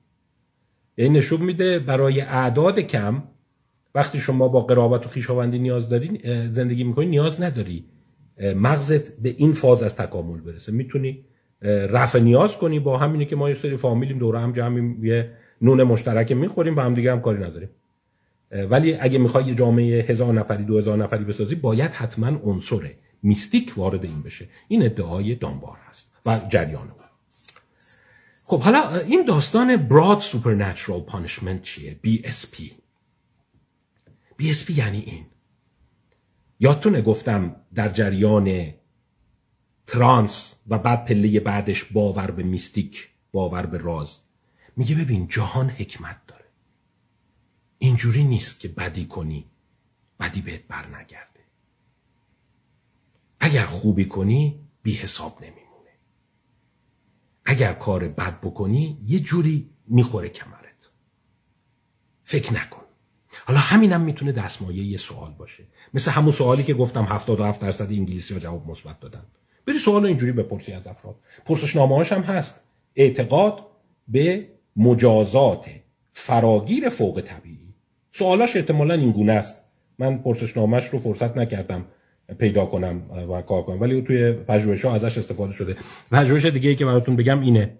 یعنی نشون میده برای اعداد کم وقتی شما با قرابت و خیشاوندی نیاز داری زندگی می‌کنی نیاز نداری مغزت به این فاز از تکامل برسه. می‌تونی رفع نیاز کنی با همینی که ما یه سری فامیلیم دوره هم جمعیم یه نون مشترک می‌خوریم با هم دیگه هم کاری نداریم. ولی اگه می‌خوای یه جامعه هزار نفری دو هزار نفری بسازی باید حتما عنصر mystic وارد این بشه. این ادعای دانبار هست و جریان او خب حالا این داستان broad supernatural punishment چیه؟ BSP BSP یعنی این. یادتونه گفتم در جریان trance و بعد پله بعدش باور به mystic باور به راز. میگه ببین جهان حکمت داره. اینجوری نیست که بدی کنی بدی بهت بر نگرده اگر خوبی کنی بی حساب نمیمونه. اگر کار بد بکنی یه جوری می‌خوره کمرت. فکر نکن. حالا همینم می‌تونه دستمایه یه سوال باشه. مثل همون سوالی که گفتم 77 درصد انگلیسی ها جواب مثبت دادن. بری سوال اینجوری بپرسی از افراد. پرسشنامه هاش هم هست. اعتقاد به مجازات فراگیر فوق طبیعی. سوالاش احتمالا این گونه است. من پرسشنامهش رو فرصت نکردم پیدا کنم و کار کنم. ولی توی پژوهش ها ازش استفاده شده. پژوهش دیگه ای که براتون بگم اینه.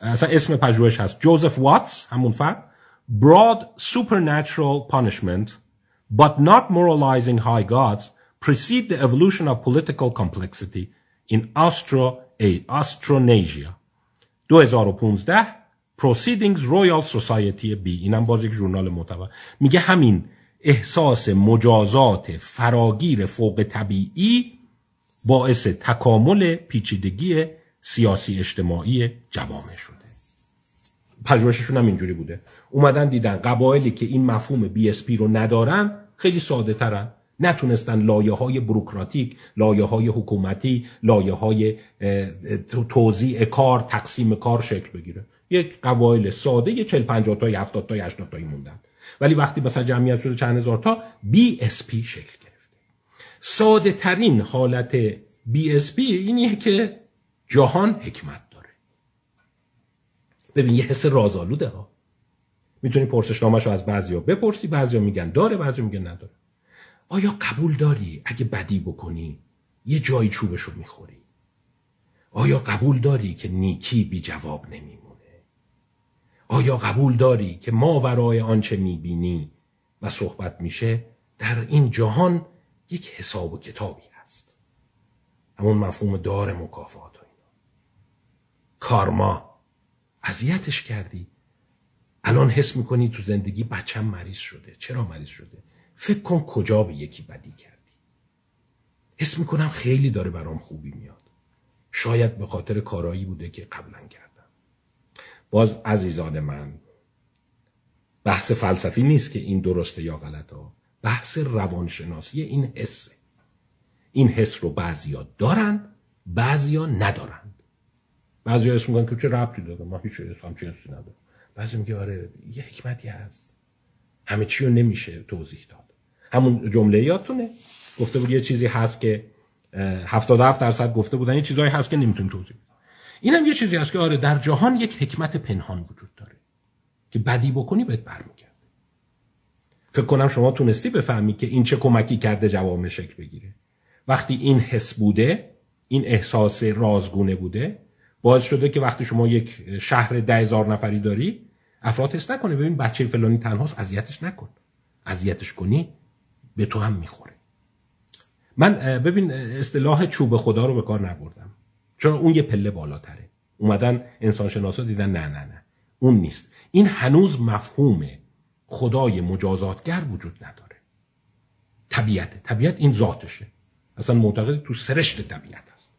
اصلا اسم پژوهش هست. جوزف واتس همون فرد. Broad supernatural punishment but not moralizing high gods precede the evolution of political complexity in Austro Austronesia 2015 Proceedings Royal Society B اینم باز یک ژورنال معتبر میگه همین احساس مجازات فراگیر فوق طبیعی باعث تکامل پیچیدگی سیاسی اجتماعی جوامع شده پژوهششون هم اینجوری بوده اومدن دیدن قبایلی که این مفهوم BSP رو ندارن خیلی ساده ترن نتونستن لایه های بروکراتیک لایه های حکومتی لایه های توزیع کار تقسیم کار شکل بگیره. یک قبایل ساده یه 40 50 تا 70 تا 80 تایی موندن. ولی وقتی مثلا جمعیت شده چند هزار تا BSP شکل گرفته. ساده ترین حالت BSP اینیه که جهان حکمت داره. ببین یه حس رازآلوده ها. می‌تونی پرسشنامه‌شو از بعضیا بپرسی بعضیا میگن داره بعضیا میگن نداره. آیا قبول داری اگه بدی بکنی یه جایی چوبشو می‌خوری؟ آیا قبول داری که نیکی بی جواب نمیمونه؟ آیا قبول داری که ما ورای آنچه می‌بینی و صحبت میشه در این جهان یک حساب و کتابی هست؟ همون مفهوم دار مکافات و اینا. کارما اذیتش کردی. الان حس می‌کنی تو زندگی بچم مریض شده. چرا مریض شده؟ فکر کن کجا به یکی بدی کردی. حس می‌کنم خیلی داره برام خوبی میاد. شاید به خاطر کارایی بوده که قبلا کرد باز عزیزان من بحث فلسفی نیست که این درسته یا غلطه. بحث روانشناسی این حسه. این حس رو بعضیا دارند بعضیا ندارند. بعضیا اسم میگن که چه ربطی داره؟ ما هیچ هم چه حسی نداره بعضی میگه آره یه حکمتی هست. همه چی رو نمیشه توضیح داد. همون جمله یادتونه؟ گفته بود یه چیزی هست که 77 درصد گفته بودن یه چیزایی هست که نمی‌تونیم توضیح اینم یه چیزی هست که آره در جهان یک حکمت پنهان وجود داره که بدی بکنی بهت برمیگرده. فکر کنم شما تونستی بفهمی که این چه کمکی کرده جوامع شکل بگیره. وقتی این حس بوده این احساس رازگونه بوده باعث شده که وقتی شما یک شهر ده هزار نفری داری افراد حس نکنه. ببین بچه فلانی تنهاست اذیتش نکن. اذیتش کنی به تو هم می‌خوره. من ببین اصطلاح چوب خدا رو به کار نبردم. چون اون یه پله بالاتره. اومدن انسان شناسا دیدن نه نه نه. اون نیست. این هنوز مفهوم خدای مجازاتگر وجود نداره. طبیعت. طبیعت این ذاتشه. اصلا معتقد تو سرشت طبیعت هست.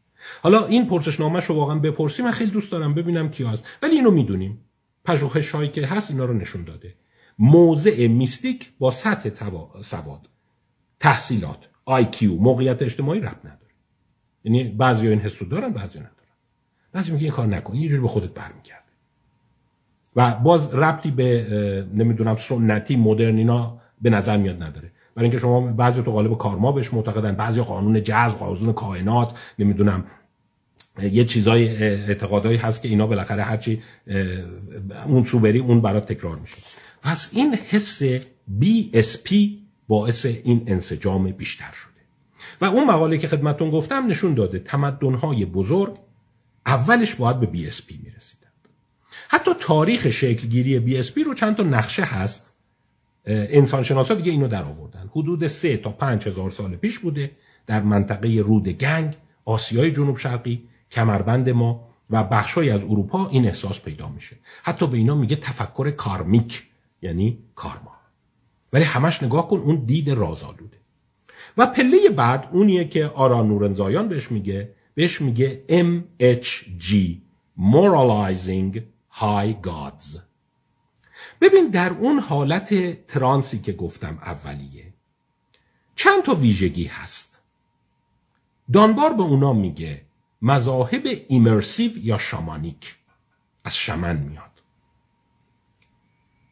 حالا این پرسشنامه رو واقعا بپرسی من خیلی دوست دارم ببینم کی هست. ولی اینو می‌دونیم. پژوهش هایی که هست اینا رو نشون داده. موضع میستیک با سطح سواد. تحصیلات. کیو. موقعیت اجتماعی ربط نداره. یعنی بعضی این حسو دارن بعضی ندارن. بعضی میگه این کار نکن. یه جوری به خودت برمیگرده. و باز ربطی به نمی‌دونم سنتی مدرن اینا به نظر میاد نداره. برای اینکه شما بعضی تو قالب کارما بهش معتقدن. بعضی قانون جذب قانون کائنات نمی‌دونم یه چیزای اعتقادایی هست که اینا بالاخره هرچی اون سوبری اون برات تکرار میشه. پس این حس BSP باعث این انسجام بیشتر شد و اون مقاله که خدمتون گفتم نشون داده تمدنهای بزرگ اولش باید به BSP می‌رسیدن. حتی تاریخ شکلگیری BSP رو چند تا نقشه هست. انسان شناسا دیگه اینو در آوردن حدود سه تا پنج هزار سال پیش بوده در منطقه رود گنگ آسیای جنوب شرقی. کمربند ما و بخشای از اروپا این احساس پیدا میشه. حتی به اینا میگه تفکر کارمیک یعنی کارما. ولی همش نگاه کن اون دید رازآلوده. و پله بعد اونیه که آرا نورنزایان بهش میگه بهش میگه MHG Moralizing High Gods. ببین در اون حالت ترانسی که گفتم اولیه چند تا ویژگی هست. دانبار به اونا میگه مذاهب ایمرسیو یا شامانیک از شمن میاد.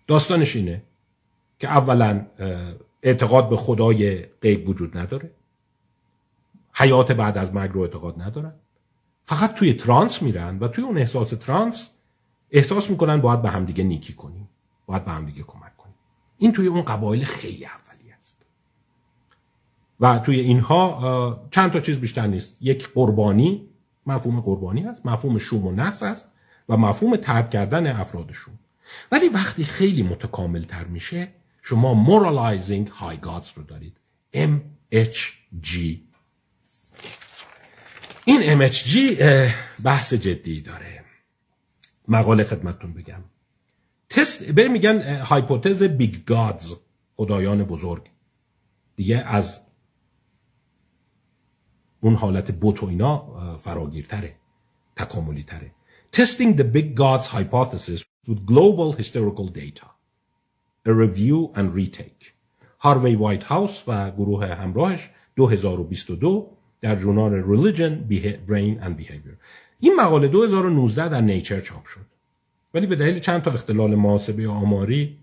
داستانش اینه که اولا اعتقاد به خدای غیب وجود نداره. حیات بعد از مرگ رو اعتقاد ندارن. فقط توی ترانس میرن و توی اون احساس ترانس احساس می‌کنن باید به همدیگه نیکی کنیم باید به همدیگه کمک کنیم. این توی اون قبایل خیلی اولی است. و توی اینها چند تا چیز بیشتر نیست. یک قربانی مفهوم قربانی هست مفهوم شوم و نقص است و مفهوم ترد کردن افراد شوم. ولی وقتی خیلی متکامل تر میشه شما moralizing high gods رو دارید. MHG این MHG بحث جدی داره. مقاله خدمتتون بگم. تست به میگن hypothesis big gods خدایان بزرگ. دیگه از اون حالت بت و اینا فراگیرتره تکاملی تره testing the big gods hypothesis with global historical data. A review and retake. هاروی وایت هاوس و گروه همراهش 2022 در journal Religion, Brain and Behavior. این مقاله 2019 در نیچر چاپ شد. ولی به دلیل چند تا اختلال محاسبه آماری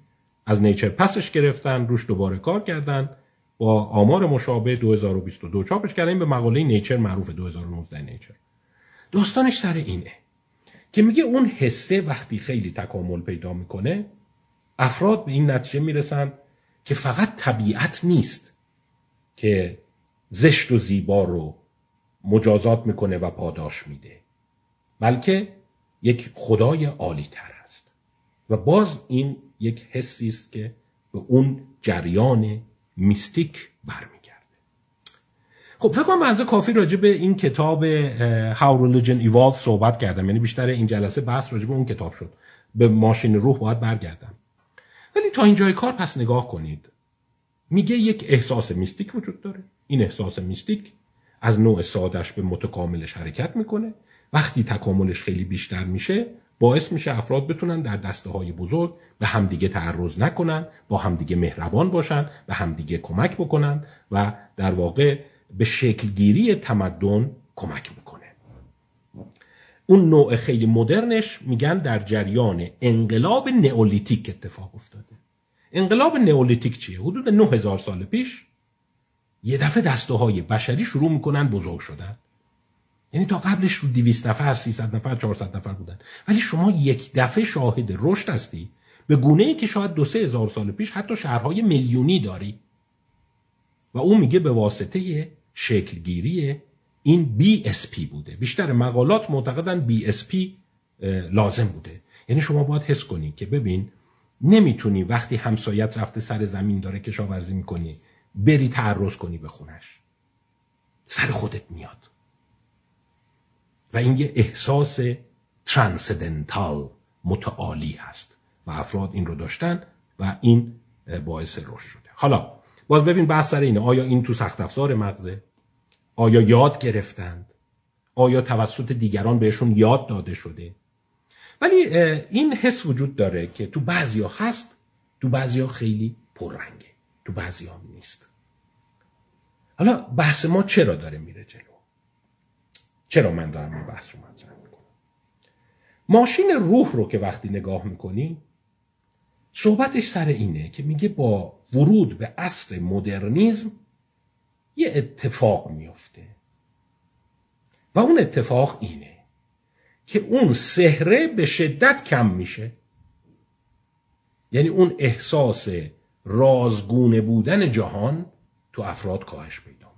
از نیچر پسش گرفتن روش دوباره کار کردن. با آمار مشابه 2022 چاپش کردن به مقاله نیچر معروف 2019 نیچر. داستانش سر اینه که میگه اون حسه وقتی خیلی تکامل پیدا می‌کنه افراد به این نتیجه می‌رسن که فقط طبیعت نیست که زشت و زیبا رو مجازات می‌کنه و پاداش میده بلکه یک خدای عالی تر است. و باز این یک حسی است که به اون جریان میستیک برمیگرده. خب فکر کنم بنظر کافی راجع به این کتاب How Religion Evolved صحبت کردم. یعنی بیشتر این جلسه بحث راجع به اون کتاب شد. به ماشین روح باید برگردم. ولی تا اینجای کار پس نگاه کنید. میگه یک احساس میستیک وجود داره. این احساس میستیک از نوع سادش به متکاملش حرکت می‌کنه. وقتی تکاملش خیلی بیشتر میشه باعث میشه افراد بتونن در دسته های بزرگ به همدیگه تعرض نکنن با همدیگه مهربان باشن به همدیگه کمک بکنن و در واقع به شکلگیری تمدن کمک می‌کنه اون نوع خیلی مدرنش میگن در جریان انقلاب نئولیتیک اتفاق افتاده. انقلاب نئولیتیک چیه؟ حدود 9000 سال پیش یه دفعه دسته های بشری شروع می‌کنن بزرگ شدن. یعنی تا قبلش رو 200 نفر 300 نفر 400 نفر بودن. ولی شما یک دفعه شاهد رشد هستی. به گونه ای که شاید دو سه هزار سال پیش حتی شهرهای میلیونی داری. و اون میگه به واسطه شکلگیری این BSP بوده. بیشتر مقالات معتقدن BSP لازم بوده. یعنی شما باید حس کنی که ببین نمی‌تونی وقتی همسایت رفته سر زمین داره کشاورزی می‌کنی بری تعرض کنی به خونش. سر خودت میاد. و این یه احساس ترانسدنتال متعالی هست و افراد این رو داشتن و این باعث رشد شده. حالا باز ببین بحث سر اینه. آیا این تو سخت افزار مغزه؟ آیا یاد گرفتند؟ آیا توسط دیگران بهشون یاد داده شده؟ ولی این حس وجود داره که تو بعضیا هست تو بعضیا خیلی پررنگه. تو بعضیا نیست. حالا بحث ما چرا داره میره جلو؟ چرا من دارم این بحث رو مطرح می‌کنم؟ ماشین روح رو که وقتی نگاه می‌کنی صحبتش سر اینه که میگه با ورود به عصر مدرنیزم یه اتفاق میفته و اون اتفاق اینه که اون سهره به شدت کم میشه. یعنی اون احساس رازگونه بودن جهان تو افراد کاهش پیدا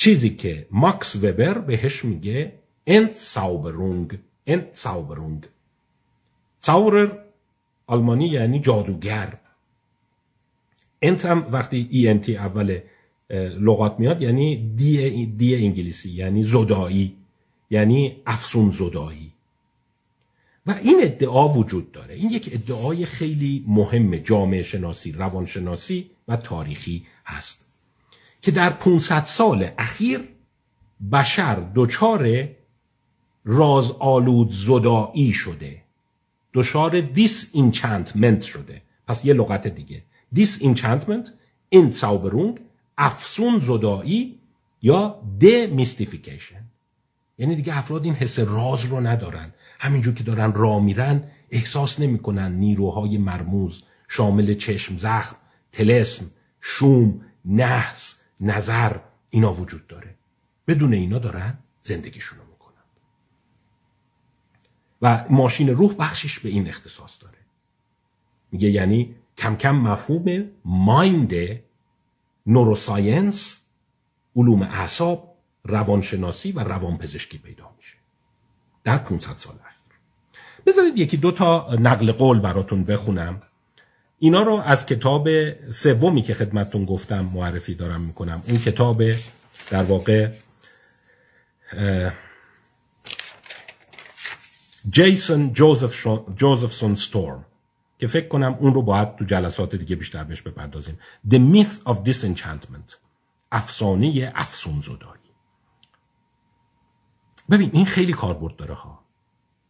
چیزی که ماکس وبر بهش میگه انت ساوبرونگ انت ساوبرونگ ساورر آلمانی یعنی جادوگر. انت هم وقتی ای انتی اول لغات میاد یعنی دی, دی انگلیسی یعنی زدایی یعنی افسون زدایی. و این ادعا وجود داره. این یک ادعای خیلی مهم جامعه شناسی روانشناسی و تاریخی هست. که در 500 سال اخیر بشر دچار راز آلود زدایی شده. دچار disenchantment شده. پس یه لغت دیگه. disenchantment Entzauberung افسون زدایی یا demystification یعنی دیگه افراد این حس راز رو ندارن. همینجور که دارن راه میرن احساس نمی‌کنن نیروهای مرموز شامل چشم زخم تلسم شوم نحس نظر اینا وجود داره. بدون اینا دارن رو می‌کنن. و ماشین روح بخشش به این اختصاص داره. میگه یعنی کم کم مفهوم مایند نوروساینس علوم اعصاب روانشناسی و روانپزشکی پیدا میشه. در 500 سال اخیر. بذارید یکی دو تا نقل قول براتون بخونم. اینا رو از کتاب سومی که خدمتون گفتم معرفی دارم می‌کنم. اون کتاب در واقع جیسون جوزفسون ستورم که فکر کنم اون رو باید تو جلسات دیگه بیشتر بهش بپردازیم. The Myth of Disenchantment افسانه افسون زدایی ببین این خیلی کاربرد داره ها.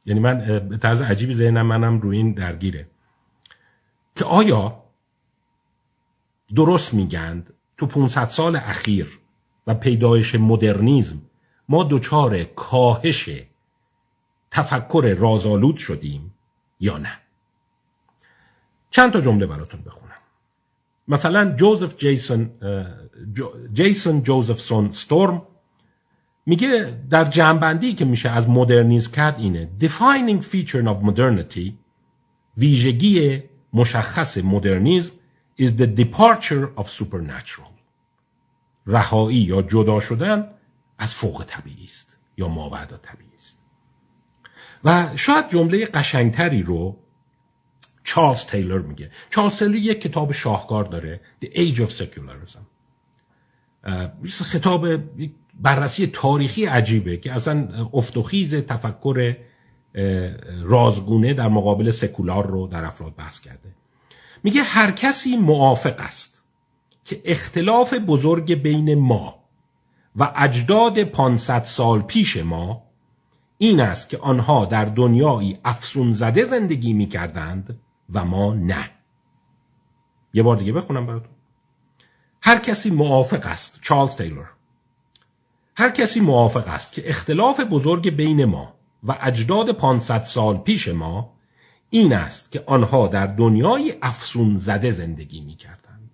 یعنی من به طرز عجیبی ذهنم منم روی این درگیره. که آیا درست میگند تو 500 سال اخیر و پیدایش مدرنیزم ما دچار کاهش تفکر رازآلود شدیم یا نه؟ چند تا جمله براتون بخونم. مثلا جوزف جیسون جیسون جوزفسون ستورم میگه در جنبندی که میشه از مدرنیزم کرد اینه defining feature of modernity ویژگی مشخص مدرنیزم is the departure of supernatural. رهایی یا جدا شدن از فوق طبیعی است یا مابعد طبیعی است. و شاید جمله قشنگتری رو چارلز تیلر میگه. چارلز تیلر یک کتاب شاهکار داره The Age of Secularism. خطاب بررسی تاریخی عجیبه که اصلا افتخیز تفکر رازگونه در مقابل سکولار رو در افراد بحث کرده. میگه هر کسی موافق است که اختلاف بزرگ بین ما و اجداد 500 سال پیش ما این است که آنها در دنیایی افسون زده زندگی می کردند و ما نه. یه بار دیگه بخونم براتون. هر کسی موافق است چارلز تیلور. هر کسی موافق است که اختلاف بزرگ بین ما و اجداد 500 سال پیش ما این است که آنها در دنیای افسون زده زندگی می کردند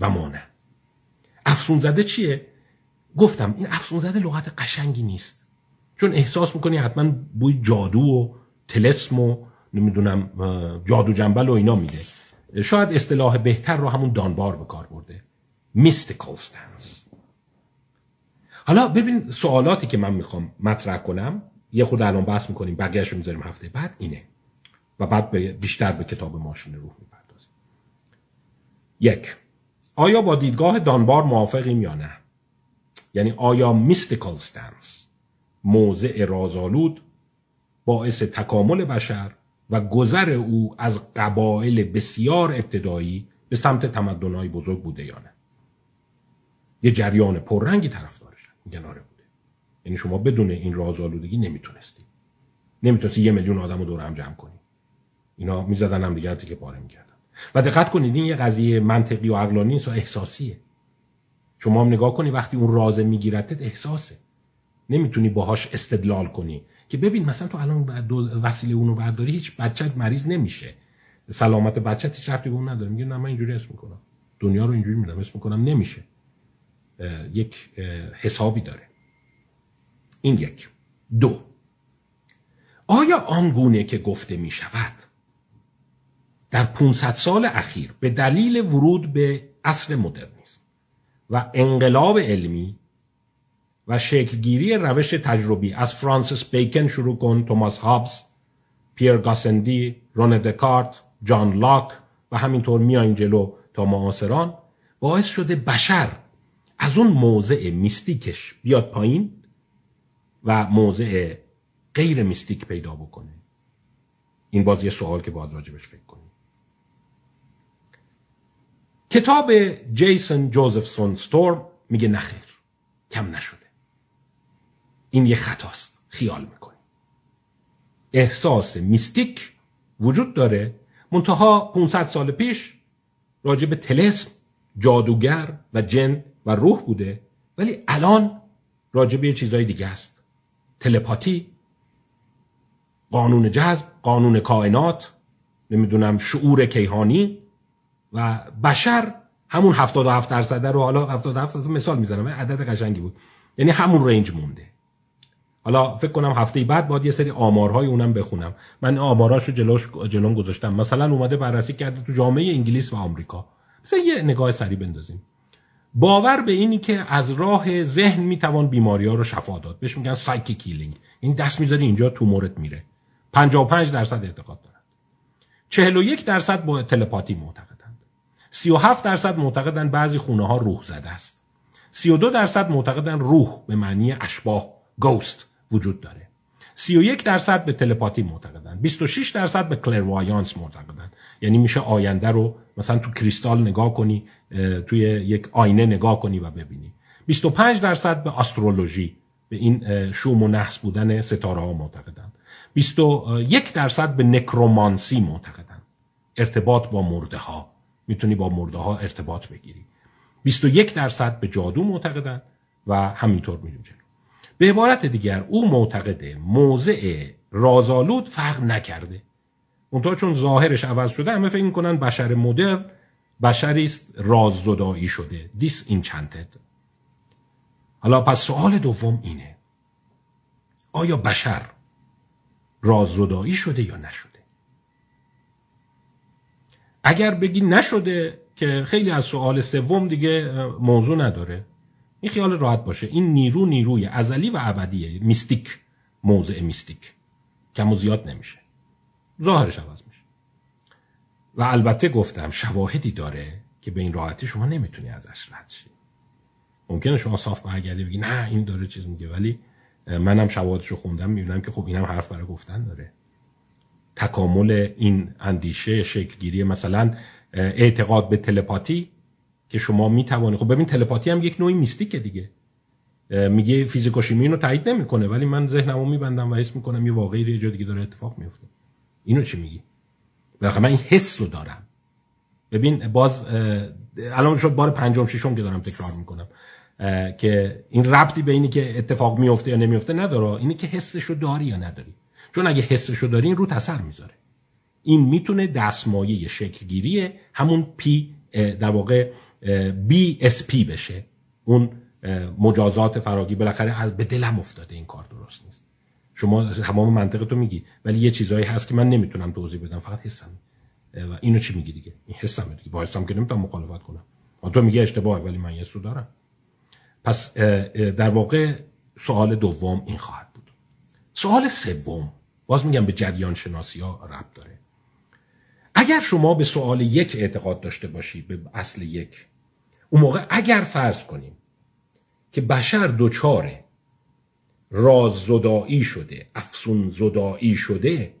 و ما نه. افسون زده چیه؟ گفتم این افسون زده لغت قشنگی نیست. چون احساس می‌کنی حتما بوی جادو و تلسم و نمی‌دونم جادو جنبل و اینا میده. شاید اصطلاح بهتر رو همون دانبار به کار برده. Mystical stance. حالا ببین سوالاتی که من می‌خوام مطرح کنم یه خود الان بحث می‌کنیم بقیهش رو می‌ذاریم هفته بعد اینه. و بعد بیشتر به کتاب ماشین روح می‌پردازیم. یک آیا با دیدگاه دانبار موافقیم یا نه؟ یعنی آیا میستیکال stance موضع رازآلود باعث تکامل بشر و گذر او از قبایل بسیار ابتدایی به سمت تمدنهای بزرگ بوده یا نه؟ یه جریان پررنگی طرفدارش آره بوده. یعنی شما بدون این رازآلودگی نمی‌تونستی نمی‌تونستی یه میلیون آدم رو دور هم جمع کنی. اینا می‌زدن هم دیگر که پاره می‌کردن. و دقت کنید این یه قضیه منطقی و عقلانی نیست و احساسیه. شما هم نگاه کنی وقتی اون رازه میگیرتت احساسه. نمی‌تونی باهاش استدلال کنی. که ببین مثلا تو الان وسیله اونو برداری هیچ بچت مریض نمیشه. سلامت بچت هیچ ربطی به اون نداره. میگه نه من اینجوری اسم می‌کنم. دنیا رو اینجوری میدم اسم می‌کنم نمیشه. یک حسابی داره. این یک. دو. آیا آنگونه که گفته می شود در 500 سال اخیر به دلیل ورود به عصر مدرنیسم و انقلاب علمی و شکلگیری روش تجربی از فرانسیس بیکن شروع کن توماس هابز پیر گاسندی رون دکارت جان لاک و همینطور میایم جلو تا معاصران باعث شده بشر از اون موضع میستیکش بیاد پایین و موضع غیر میستیک پیدا بکنه. این باز یه سوال که باید راجبش فکر کنیم. کتاب جیسون جوزفسون ستورم میگه نخیر کم نشده. این یه خطاست خیال می‌کنی. احساس میستیک وجود داره. منتها 500 سال پیش راجع به تلسم جادوگر و جن و روح بوده ولی الان راجع به چیزهای دیگه است. تلپاتی قانون جذب قانون کائنات نمی‌دونم شعور کیهانی و بشر همون 77 درصد رو حالا 77 درصد مثال می‌زنم عدد قشنگی بود. یعنی همون رنج مونده. حالا فکر کنم هفته بعد باید یه سری آمارهای اونم بخونم. من آماراشو جلوش جلوم گذاشتم. مثلا اومده بررسی کرده تو جامعه انگلیس و آمریکا. مثلا یه نگاه سری بندازیم. باور به اینی که از راه ذهن می‌توان بیماری ها رو شفا داد. بهش میگن psychic healing این دست می‌ذاری اینجا تومورت میره. 55 درصد اعتقاد دارند 41 درصد با تلپاتی معتقدند. 37 درصد معتقدند بعضی خونه ها روح زده است. 32 درصد معتقدند روح به معنی اشباه گوست وجود داره. 31 درصد به تلپاتی معتقدن. 26 درصد به کلروایانس معتقدن. یعنی میشه آینده رو مثلا تو کریستال نگاه کنی توی یک آینه نگاه کنی و ببینی. 25 درصد به استرولوژی به این شوم و نحس بودن ستاره ها معتقدن 21 درصد به نکرومانسی معتقدن. ارتباط با مرده ها می‌تونی با مرده ها ارتباط بگیری. 21 درصد به جادو معتقدن و همینطور میریم جلو. به عبارت دیگر او معتقده موضع رازآلود فرق نکرده. منتها چون ظاهرش عوض شده همه فکر می‌کنن بشر مدرن بشری است راززدایی شده. دیس اینچنتد حالا پس سوال دوم اینه. آیا بشر راززدایی شده یا نشده؟ اگر بگی نشده که خیلی از سوال سوم دیگه موضوع نداره. این خیال راحت باشه. این نیرو نیروی ازلی و ابدیه. میستیک موضع میستیک کم و زیاد نمیشه. ظاهرش عوض میشه. و البته گفتم شواهدی داره که به این راحتی شما نمی‌تونی ازش رد شی. ممکنه شما صاف برگردی بگی نه این داره چیز میگه ولی منم شواهدشو خوندم می‌بینم که خب اینم حرف برای گفتن داره. تکامل این اندیشه شکلگیری مثلا اعتقاد به تلپاتی که شما می‌توانید خب ببین تلپاتی هم یک نوعی میستیکه دیگه. میگه فیزیک و شیمی اینو تایید نمی‌کنه ولی من ذهنمو میبندم و حس می‌کنم یه واقعی یه جا دیگه داره اتفاق میفته اینو چی میگی؟ بالاخره من این حس رو دارم. ببین باز الان شد بار پنجم ششم که دارم تکرار می‌کنم. که این ربطی به اینی که اتفاق میفته یا نمیفته نداره. اینی که حسشو داری یا نداری. چون اگه حسشو داری این رو تاثیر می‌ذاره. این می‌تونه دستمایه شکلگیری همون پی در واقع BSP بشه. اون مجازات فراگی بالاخره از به دلم افتاده این کار درست نیست. شما تمام منطق تو میگی. ولی یه چیزایی هست که من نمی‌تونم توضیح بدم. فقط حسم. و اینو چی میگی دیگه؟ این حسم دیگه. با حسم که نمی‌تونم مخالفت کنم. تو میگی اشتباه ولی من یه سو دارم. پس در واقع سوال دوم این خواهد بود. سوال سوم. باز میگم به جریان شناسی ها ربط داره. اگر شما به سوال یک اعتقاد داشته باشی به اصل یک اون موقع اگر فرض کنیم که بشر دوچاره راز زدایی شده افسون زدایی شده.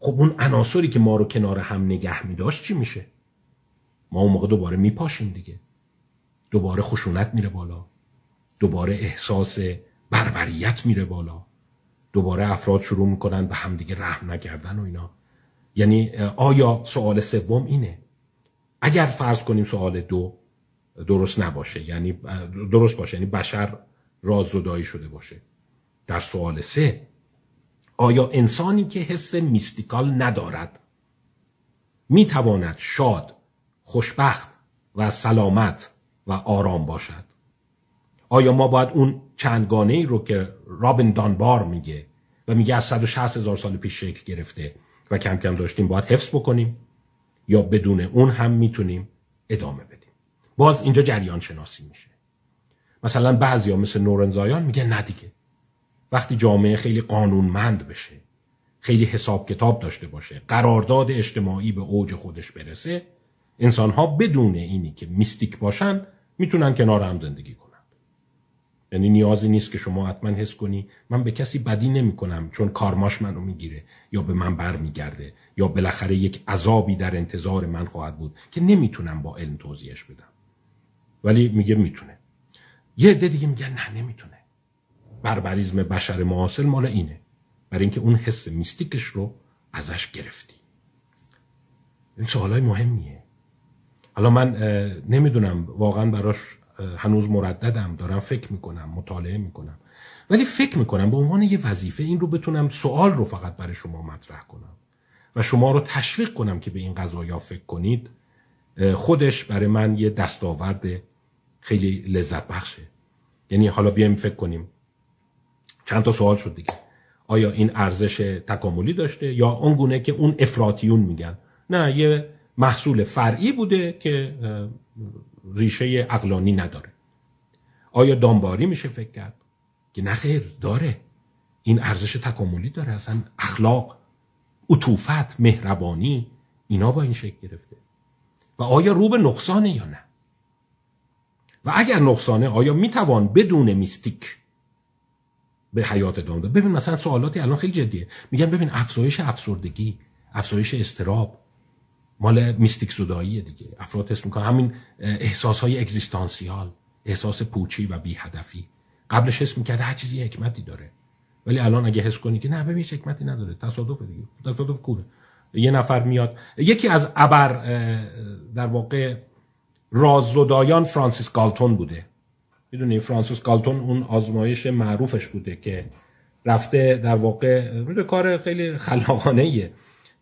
خب اون عناصری که ما رو کنار هم نگه می داشت چی میشه؟ ما اون موقع دوباره میپاشیم دیگه. دوباره خشونت میره بالا. دوباره احساس بربریت میره بالا. دوباره افراد شروع می‌کنن به همدیگه رحم نکردن و اینا. یعنی آیا سوال سوم اینه؟ اگر فرض کنیم سوال دو درست نباشه یعنی درست باشه یعنی بشر راز زدایی شده باشه. در سوال سه آیا انسانی که حس میستیکال ندارد می‌تواند شاد خوشبخت و سلامت و آرام باشد؟ آیا ما باید اون چندگانه ای رو که رابن دانبار میگه و میگه از 160 هزار سال پیش شکل گرفته و کم کم داشتیم باید حفظ بکنیم؟ یا بدون اون هم می‌تونیم ادامه بدیم؟ باز اینجا جریان شناسی میشه. مثلا بعضیا مثل نورنزایان میگه نه دیگه. وقتی جامعه خیلی قانونمند بشه خیلی حساب کتاب داشته باشه قرارداد اجتماعی به اوج خودش برسه انسان ها بدون اینی که میستیک باشن می‌تونن کنار هم زندگی کنن. یعنی نیازی نیست که شما حتما حس کنی من به کسی بدی نمی کنم چون کارماش منو می‌گیره یا به من بر میگرده یا بالاخره یک عذابی در انتظار من خواهد بود که نمی‌تونم با علم توضیحش بدم. ولی میگه می‌تونه. یه عده دیگه میگن نه نمی‌تونه. بربریزم بشر معاصر مال اینه. برای اینکه اون حس میستیکش رو ازش گرفتی. این سوالای مهمیه. حالا من نمی‌دونم واقعا براش هنوز مرددم. دارم فکر می‌کنم مطالعه می‌کنم. ولی فکر می‌کنم به عنوان یه وظیفه این رو بتونم سوال رو فقط برای شما مطرح کنم و شما رو تشویق کنم که به این قضایا فکر کنید. خودش برای من یه دستاورد خیلی لذت بخشه. یعنی حالا بیایم فکر کنیم. چند تا سوال شد دیگه. آیا این ارزش تکاملی داشته یا اونگونه که اون افراتیون میگن؟ نه یه محصول فرعی بوده که ریشه اقلانی نداره. آیا دانباری میشه فکر کرد؟ که نخیر داره. این ارزش تکاملی داره اصلا اخلاق عطوفت مهربانی اینا با این شکل گرفته. و آیا رو به نقصانه یا نه؟ و اگر نقصانه آیا می‌توان بدون میستیک به حیات ادامه داد. ببین مثلا سوالاتی الان خیلی جدیه. میگن ببین افزایش افسردگی افزایش استراب مال میستیک زداییه دیگه. افراد حس می‌کنن. همین احساس های اگزیستانسیال احساس پوچی و بی هدفی قبلش حس می‌کرده هر چیزی حکمتی داره. ولی الان اگه حس کنی که نه ببین حکمتی نداره. تصادف دیگه. تصادف کوره. یه نفر میاد. یکی از ابر در واقع راززدایان فرانسیس گالتون بوده. می‌دونی فرانسیس گالتون اون آزمایش معروفش بوده که رفته در واقع کار خیلی خلاقانه.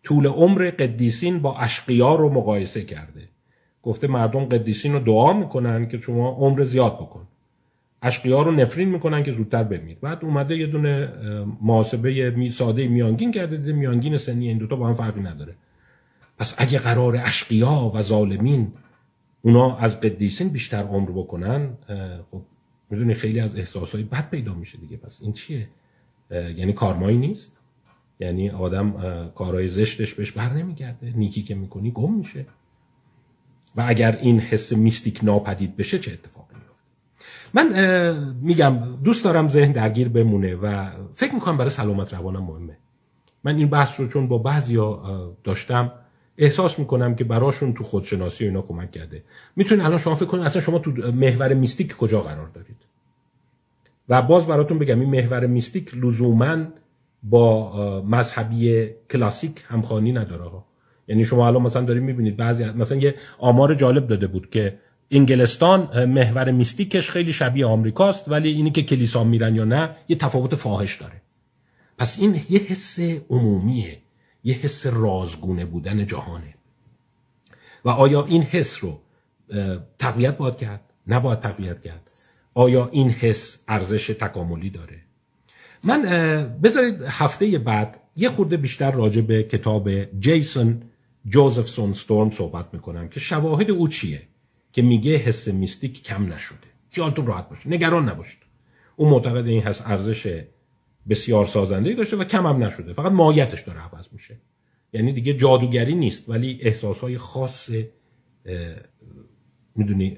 طول عمر قدیسین با اشقیا رو مقایسه کرده. گفته مردم قدیسین رو دعا می‌کنن که شما عمر زیاد بکن. اشقیا رو نفرین می‌کنن که زودتر بمیر. بعد اومده یه دونه محاسبه ساده میانگین کرده دیده میانگین سنی این دوتا با هم فرقی نداره. پس اگه قرار اشقیا و ظالمین اونا از قدیسین بیشتر عمر بکنن خب می‌دونی خیلی از احساسهای بد پیدا میشه دیگه. پس این چیه؟ یعنی کارمایی نیست. یعنی آدم کارهای زشتش بهش بر نمیگرده. نیکی که می‌کنی گم میشه. و اگر این حس میستیک ناپدید بشه چه اتفاقی میفته من میگم دوست دارم ذهن درگیر بمونه و فکر می‌کنم برای سلامت روانم مهمه. من این بحث رو چون با بعضیا داشتم احساس می‌کنم که براشون تو خودشناسی اینا کمک کرده. می‌تونید الان شما فکر کنید اصلا شما تو محور میستیک کجا قرار دارید؟ و باز براتون بگم این محور میستیک لزوما با مذهبی کلاسیک همخوانی نداره ها. یعنی شما الان مثلا دارید می‌بینید بعضی مثلا یه آمار جالب داده بود که انگلستان محور میستیکش خیلی شبیه آمریکاست ولی اینی که کلیسا میرن یا نه یه تفاوت فاحش داره. پس این یه حس عمومیه. یه حس رازگونه بودن جهانه. و آیا این حس رو تقویت باید کرد؟ نباید تقویت کرد. آیا این حس ارزش تکاملی داره؟ من بذارید هفته بعد یه خورده بیشتر راجع به کتاب جیسون جوزفسون ستورم صحبت می‌کنم که شواهد او چیه که میگه حس میستیک کم نشده. خیالتون راحت باشه. نگران نباشید. اون معتقد این حس ارزش بسیار سازنده داشته و کم هم نشده. فقط مایتش داره عوض میشه. یعنی دیگه جادوگری نیست ولی احساس های خاص می‌دونی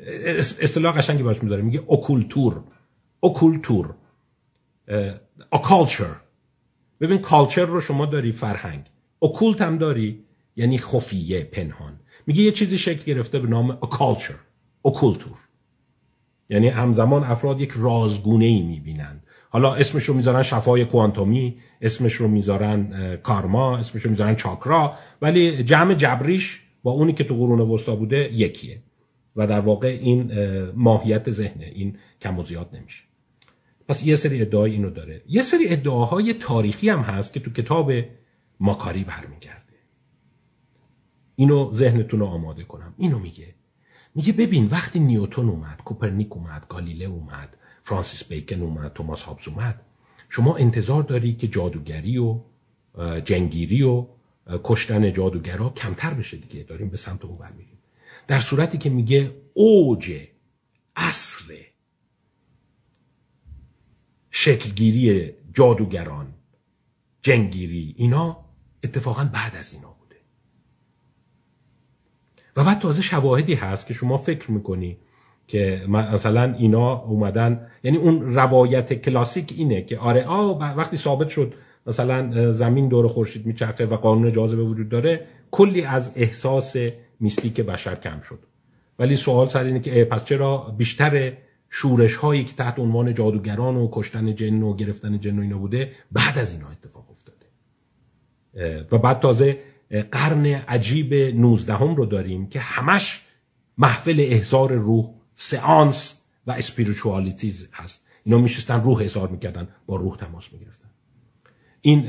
اصطلاح قشنگی باش می‌ذاره. میگه اوکولتور اوکولتور occulture ببین culture رو شما داری فرهنگ. occult هم داری یعنی خفیه پنهان. میگه یه چیزی شکل گرفته به نام occulture occulture یعنی همزمان افراد یک رازگونه ای می‌بینند حالا اسمش رو می‌ذارن شفای کوانتومی اسمش رو می‌ذارن کارما اسمش رو می‌ذارن چاکرا ولی جمع جبریش با اونی که تو قرون وسطا بوده یکیه. و در واقع این ماهیت ذهنه این کم و زیاد نمیشه. پس یه سری ادعای اینو داره. یه سری ادعاهای تاریخی هم هست که تو کتاب ماکاری برمیگرده. اینو ذهنتون رو آماده کنم. اینو میگه. میگه ببین وقتی نیوتون اومد کوپرنیک اومد گالیله اومد فرانسیس بیکن اومد توماس هابز اومد. شما انتظار داری که جادوگری و جنگیری و کشتن جادوگرا کمتر بشه دیگه؟ داریم به سمت اون میریم در صورتی که میگه اوج اصر شکلگیری جادوگران جنگیری اینا اتفاقا بعد از اینا بوده. و بعد تازه شواهدی هست که شما فکر می‌کنی که مثلا اینا اومدن یعنی اون روایت کلاسیک اینه که آره آ وقتی ثابت شد مثلا زمین دور خورشید میچرخه و قانون جاذبه وجود داره کلی از احساس میستیک بشر کم شد. ولی سوال سر اینه که پس چرا بیشتر شورش هایی که تحت عنوان جادوگران و کشتن جن و گرفتن جن و اینا بوده بعد از اینا اتفاق افتاده. و بعد تازه قرن عجیب 19 هم رو داریم که همش محفل احزار روح سئانس و اسپیریچوالیتیز هست. اینا میشستن روح احضار می‌کردن با روح تماس می‌گرفتن. این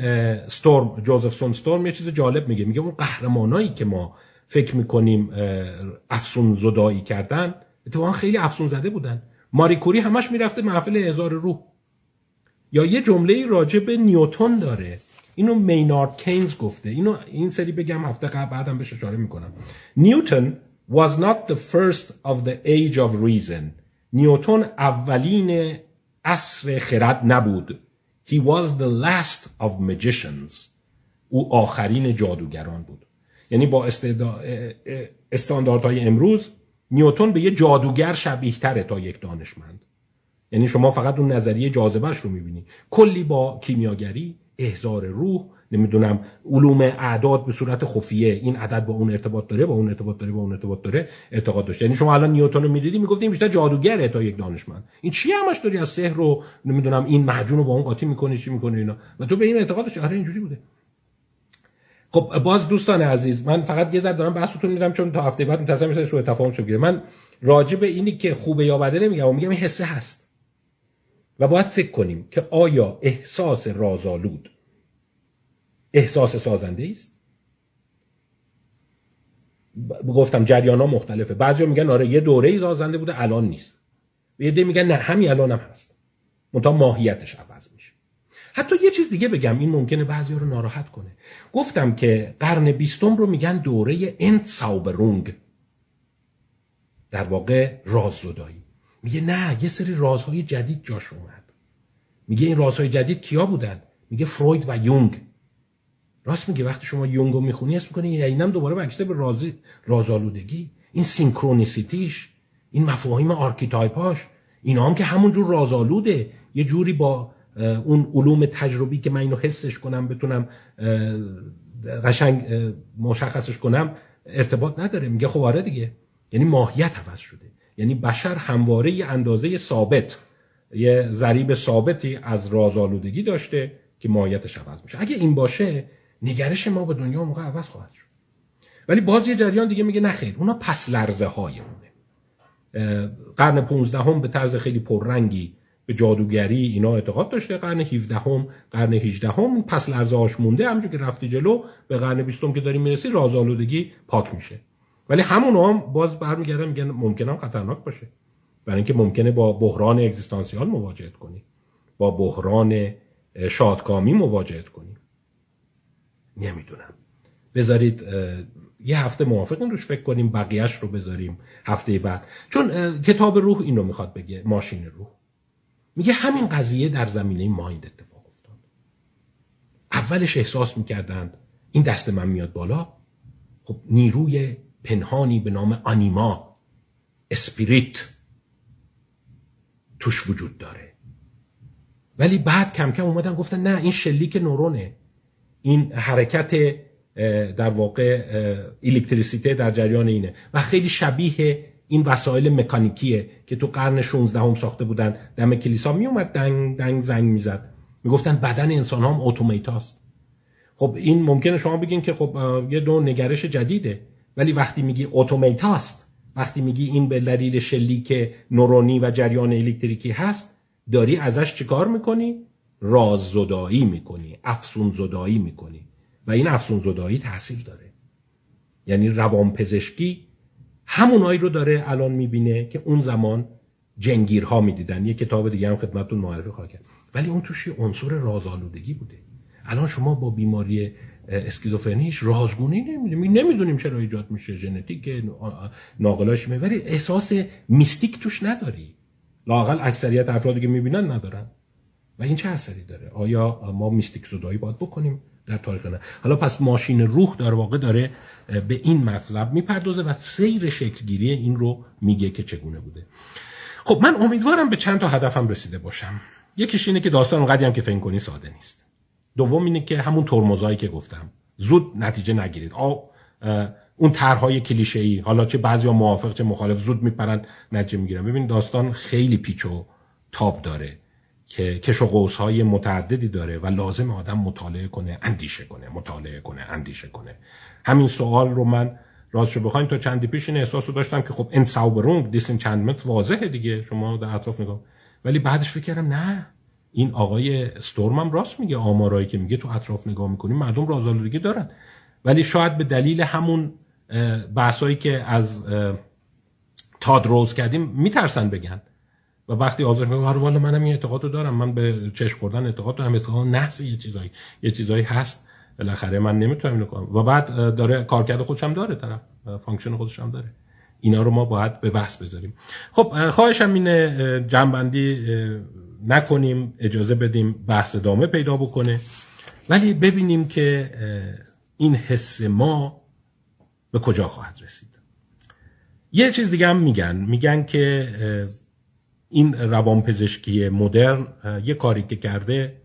ستورم جوزف ستورم یه چیز جالب میگه. میگه اون قهرمانایی که ما فکر می‌کنیم افسون زدایی کردن اتفاقا خیلی افسون زده بودن. ماری کوری همش می‌رفته محفل هزار روح. یا یه جمله راجع به نیوتون داره. اینو مینارد کینز گفته. اینو این سری بگم هفته قبل بعدم بهش اشاره می‌کنم. نیوتن was not the first of the age of reason. نیوتون اولین عصر خرد نبود. He was the last of magicians. او آخرین جادوگران بود. یعنی با استانداردهای امروز نیوتون به یه جادوگر شبیه تره تا یک دانشمند. یعنی شما فقط اون نظریه جاذبهش رو می‌بینی. کلی با کیمیاگری احزار روح نمی‌دونم علوم اعداد به صورت خفیه این عدد با اون ارتباط داره با اون ارتباط داره با اون ارتباط داره اعتقاد داشته یعنی شما الان نیوتن رو می‌دیدی می‌گفتیم بیشتر جادوگره تا یک دانشمند. این چی همش داری از سحر رو نمی‌دونم این محجون رو با اون قاطی می‌کنی چی می‌کنی اینا؟ و تو به این اعتقاد داشتی. آره اینجوری بوده. خب باز دوستان عزیز من فقط یه ذره دارم بحثتون میدم چون تا هفته بعد منتظر میشه سوء تفاهم گیره. من راجع به اینی که خوبه یا بده نمیگم میگم این حسه هست. و باید فکر کنیم که آیا احساس رازآلود احساس سازنده است گفتم جریان ها مختلفه. بعضی میگن آره یه دوره ای سازنده بوده الان نیست. یه ده میگن نه همین الان هم هست. منتها ماهیتش عوض میشه. حتی یه چیز دیگه بگم این ممکنه بعضی رو ناراحت کنه. گفتم که قرن بیستم رو میگن دوره Entzauberung در واقع راززدایی. میگه نه یه سری رازهای جدید جاش اومد. میگه این رازهای جدید کیا بودن؟ میگه فروید و یونگ. راست میگه وقتی شما یونگ رو می‌خونی اسم می‌کنی اینم دوباره برگشته به رازی رازآلودگی. این synchronicity ش این مفاهیم archetype اش اینا هم که همونجور رازآلوده. یه جوری با اون علوم تجربی که من اینو حسش کنم بتونم قشنگ مشخصش کنم ارتباط نداره. میگه خب آره دیگه. یعنی ماهیت عوض شده. یعنی بشر همواره یه اندازه ثابت یه ضریب ثابتی از رازآلودگی داشته که ماهیتش عوض میشه. اگه این باشه نگرش ما به دنیا موقع عوض خواهد شد. ولی باز یه جریان دیگه میگه نخیر اونا پس لرزه های مونه قرن 15 هم به طرز خیلی پررنگی به جادوگری اینا اعتقاد داشته. قرن 17 هم قرن 18 هم پس لرزه هاش مونده. همونجور که رفتی جلو به قرن 20 که داریم می‌رسی رازآلودگی پاک میشه. ولی همون هم باز برمیگردن میگن ممکنه هم خطرناک باشه. برای اینکه ممکنه با بحران اگزیستانسیال مواجهت کنی. با بحران شادکامی مواجهت کنی. نمی‌دونم. بذارید یه هفته موافقین روش فکر کنیم بقیهش رو بذاریم هفته بعد. چون کتاب روح اینو می‌خواد بگه ماشین روح. میگه همین قضیه در زمینه مایند اتفاق افتاد. اولش احساس می‌کردند این دست من میاد بالا. خب نیروی پنهانی به نام آنیما اسپریت توش وجود داره. ولی بعد کم کم اومدن گفتن نه این شلیک نورونه. این حرکت در واقع الکتریسیته در جریان اینه. و خیلی شبیه این وسایل مکانیکیه که تو قرن 16 هم ساخته بودن. دم کلیسا می اومد دنگ دنگ زنگ می‌زد. می‌گفتن بدن انسان هم اتومات هاست. خب این ممکنه شما بگین که خب یه دو نگرش جدیده. ولی وقتی میگی اتومات هاست وقتی میگی این به دلیل شلیک نورونی و جریان الکتریکی هست داری ازش چیکار می‌کنی؟ راز زدایی می‌کنی افسون زدایی می‌کنی و این افسون زدایی تاثیر داره. یعنی روان پزشکی همونایی رو داره الان می‌بینه که اون زمان جنگیرها می‌دیدن. یه کتاب دیگه هم خدمتتون معرفی خواهد کرد. ولی اون توش عنصر رازآلودگی بوده. الان شما با بیماری اسکیزوفرنیش رازگونی نمی‌دونیم نمی‌دونیم چرا ایجاد میشه. ژنتیک ناقلاش می ولی احساس میستیک توش نداری. لاقل اکثریت افرادی که می‌بینن ندارن. و این چه اثری داره؟ آیا ما میستیک زدایی باید بکنیم در تاریخ نه؟ حالا پس ماشین روح در واقع داره به این مطلب می‌پردازه و سیر شکلگیری این رو میگه که چگونه بوده. خب من امیدوارم به چند تا هدفم رسیده باشم. یکیش اینه که داستان اونقدی هم که فکر کنی ساده نیست. دوم اینه که همون ترمزایی که گفتم زود نتیجه نگیرید. آ اون طرحهای کلیشه ای حالا چه بعضیا موافق چه مخالف زود میپرن نتیجه می‌گیرن. ببین داستان خیلی پیچ و تاب داره. که کش و های متعددی داره و لازم آدم مطالعه کنه اندیشه کنه مطالعه کنه اندیشه کنه. همین سوال رو من راستشو بخوایم تا چندی پیش این احساس رو داشتم که خب انساوبرونگ دیسنچندمنت واضحه دیگه شما در اطراف نگاه. ولی بعدش فکر کردم نه این آقای استورم هم راست میگه آمارایی که میگه تو اطراف نگاه می‌کنیم مردم رازآلودگی دارن. ولی شاید به دلیل همون بحثایی که از تاد روز کردیم میترسن بگن. و وقتی آزار میگه هر منم این اعتقاد رو دارم. من به چشم خوردن اعتقاد دارم. اعتقاد نحس یه چیزایی. یه چیزایی هست. بالاخره من نمی‌تونم اینو کنم. و بعد داره کارکرد خودش هم داره طرف. function خودش هم داره. اینا رو ما باید به بحث بذاریم. خب خواهشم اینه جنبندی نکنیم. اجازه بدیم بحث ادامه پیدا بکنه. ولی ببینیم که این حس ما به کجا خواهد رسید. یه چیز دیگه هم میگن. میگن که این روانپزشکی مدرن یه کاری که کرده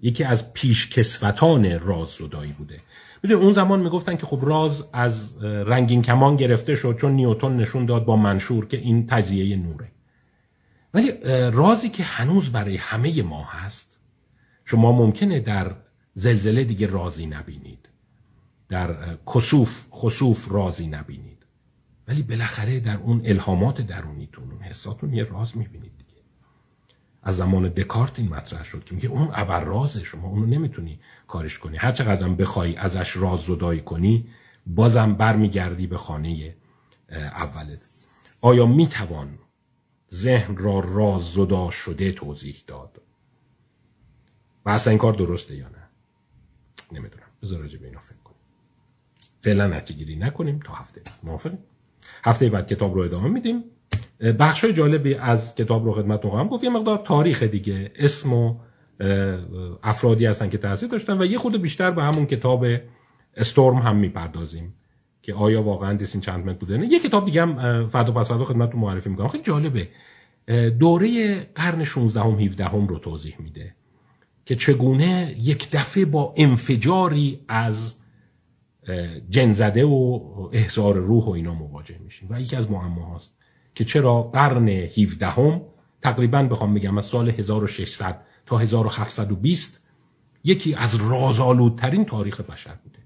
یکی از پیشکسوتان راز زدایی بوده. می‌دونی اون زمان می‌گفتن که خب راز از رنگین کمان گرفته شد چون نیوتون نشون داد با منشور که این تجزیه نوره. ولی رازی که هنوز برای همه ما هست شما ممکنه در زلزله دیگه رازی نبینید. در کسوف خسوف رازی نبینید. ولی بالاخره در اون الهامات درونیتون اون حساتون یه راز می‌بینید دیگه. از زمان دکارت این مطرح شد که میگه اون ابر رازه شما اونو نمی‌تونی کارش کنی. هر چقدر بخوای ازش راز زدایی کنی بازم برمیگردی به خانه اولت. آیا می‌توان ذهن را راز زدا شده توضیح داد؟ و اصلا این کار درسته یا نه؟ نمی‌دونم. بذار راجع به اینا فکر کنیم. فعلا نتیجه گیری نکنیم تا هفته موافقیم هفته بعد کتاب رو ادامه میدیم. بخش جالبی از کتاب رو خدمتتون خواهم گفت. یه مقدار تاریخ دیگه. اسم و افرادی هستن که تاثیر داشتن و یه خود بیشتر به همون کتاب استورم هم می‌پردازیم که آیا واقعا دیسین چند بوده؟ نه یه کتاب دیگه هم فردا پس فردا خدمتتون معرفی می‌کنم. خیلی جالبه. دوره قرن 16 هم 17 هم رو توضیح میده که چگونه یک دفعه با انفجاری از جنزده و احضار روح و اینا مواجه میشیم. و یکی از معماهاست که چرا قرن 17 هم تقریبا بخوام بگم از سال 1600 تا 1720 یکی از رازآلودترین تاریخ بشر بوده.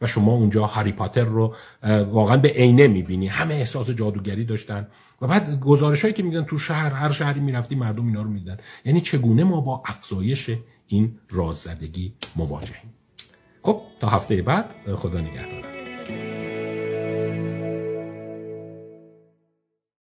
و شما اونجا هری پاتر رو واقعا به عینه می‌بینی. همه احساس جادوگری داشتن. و بعد گزارش هایی که میدن تو شهر هر شهری می‌رفتی مردم اینا رو میدن یعنی چگونه ما با افزایش این راززدگی مواجهیم؟ خب تا هفته بعد خدا نگهدار.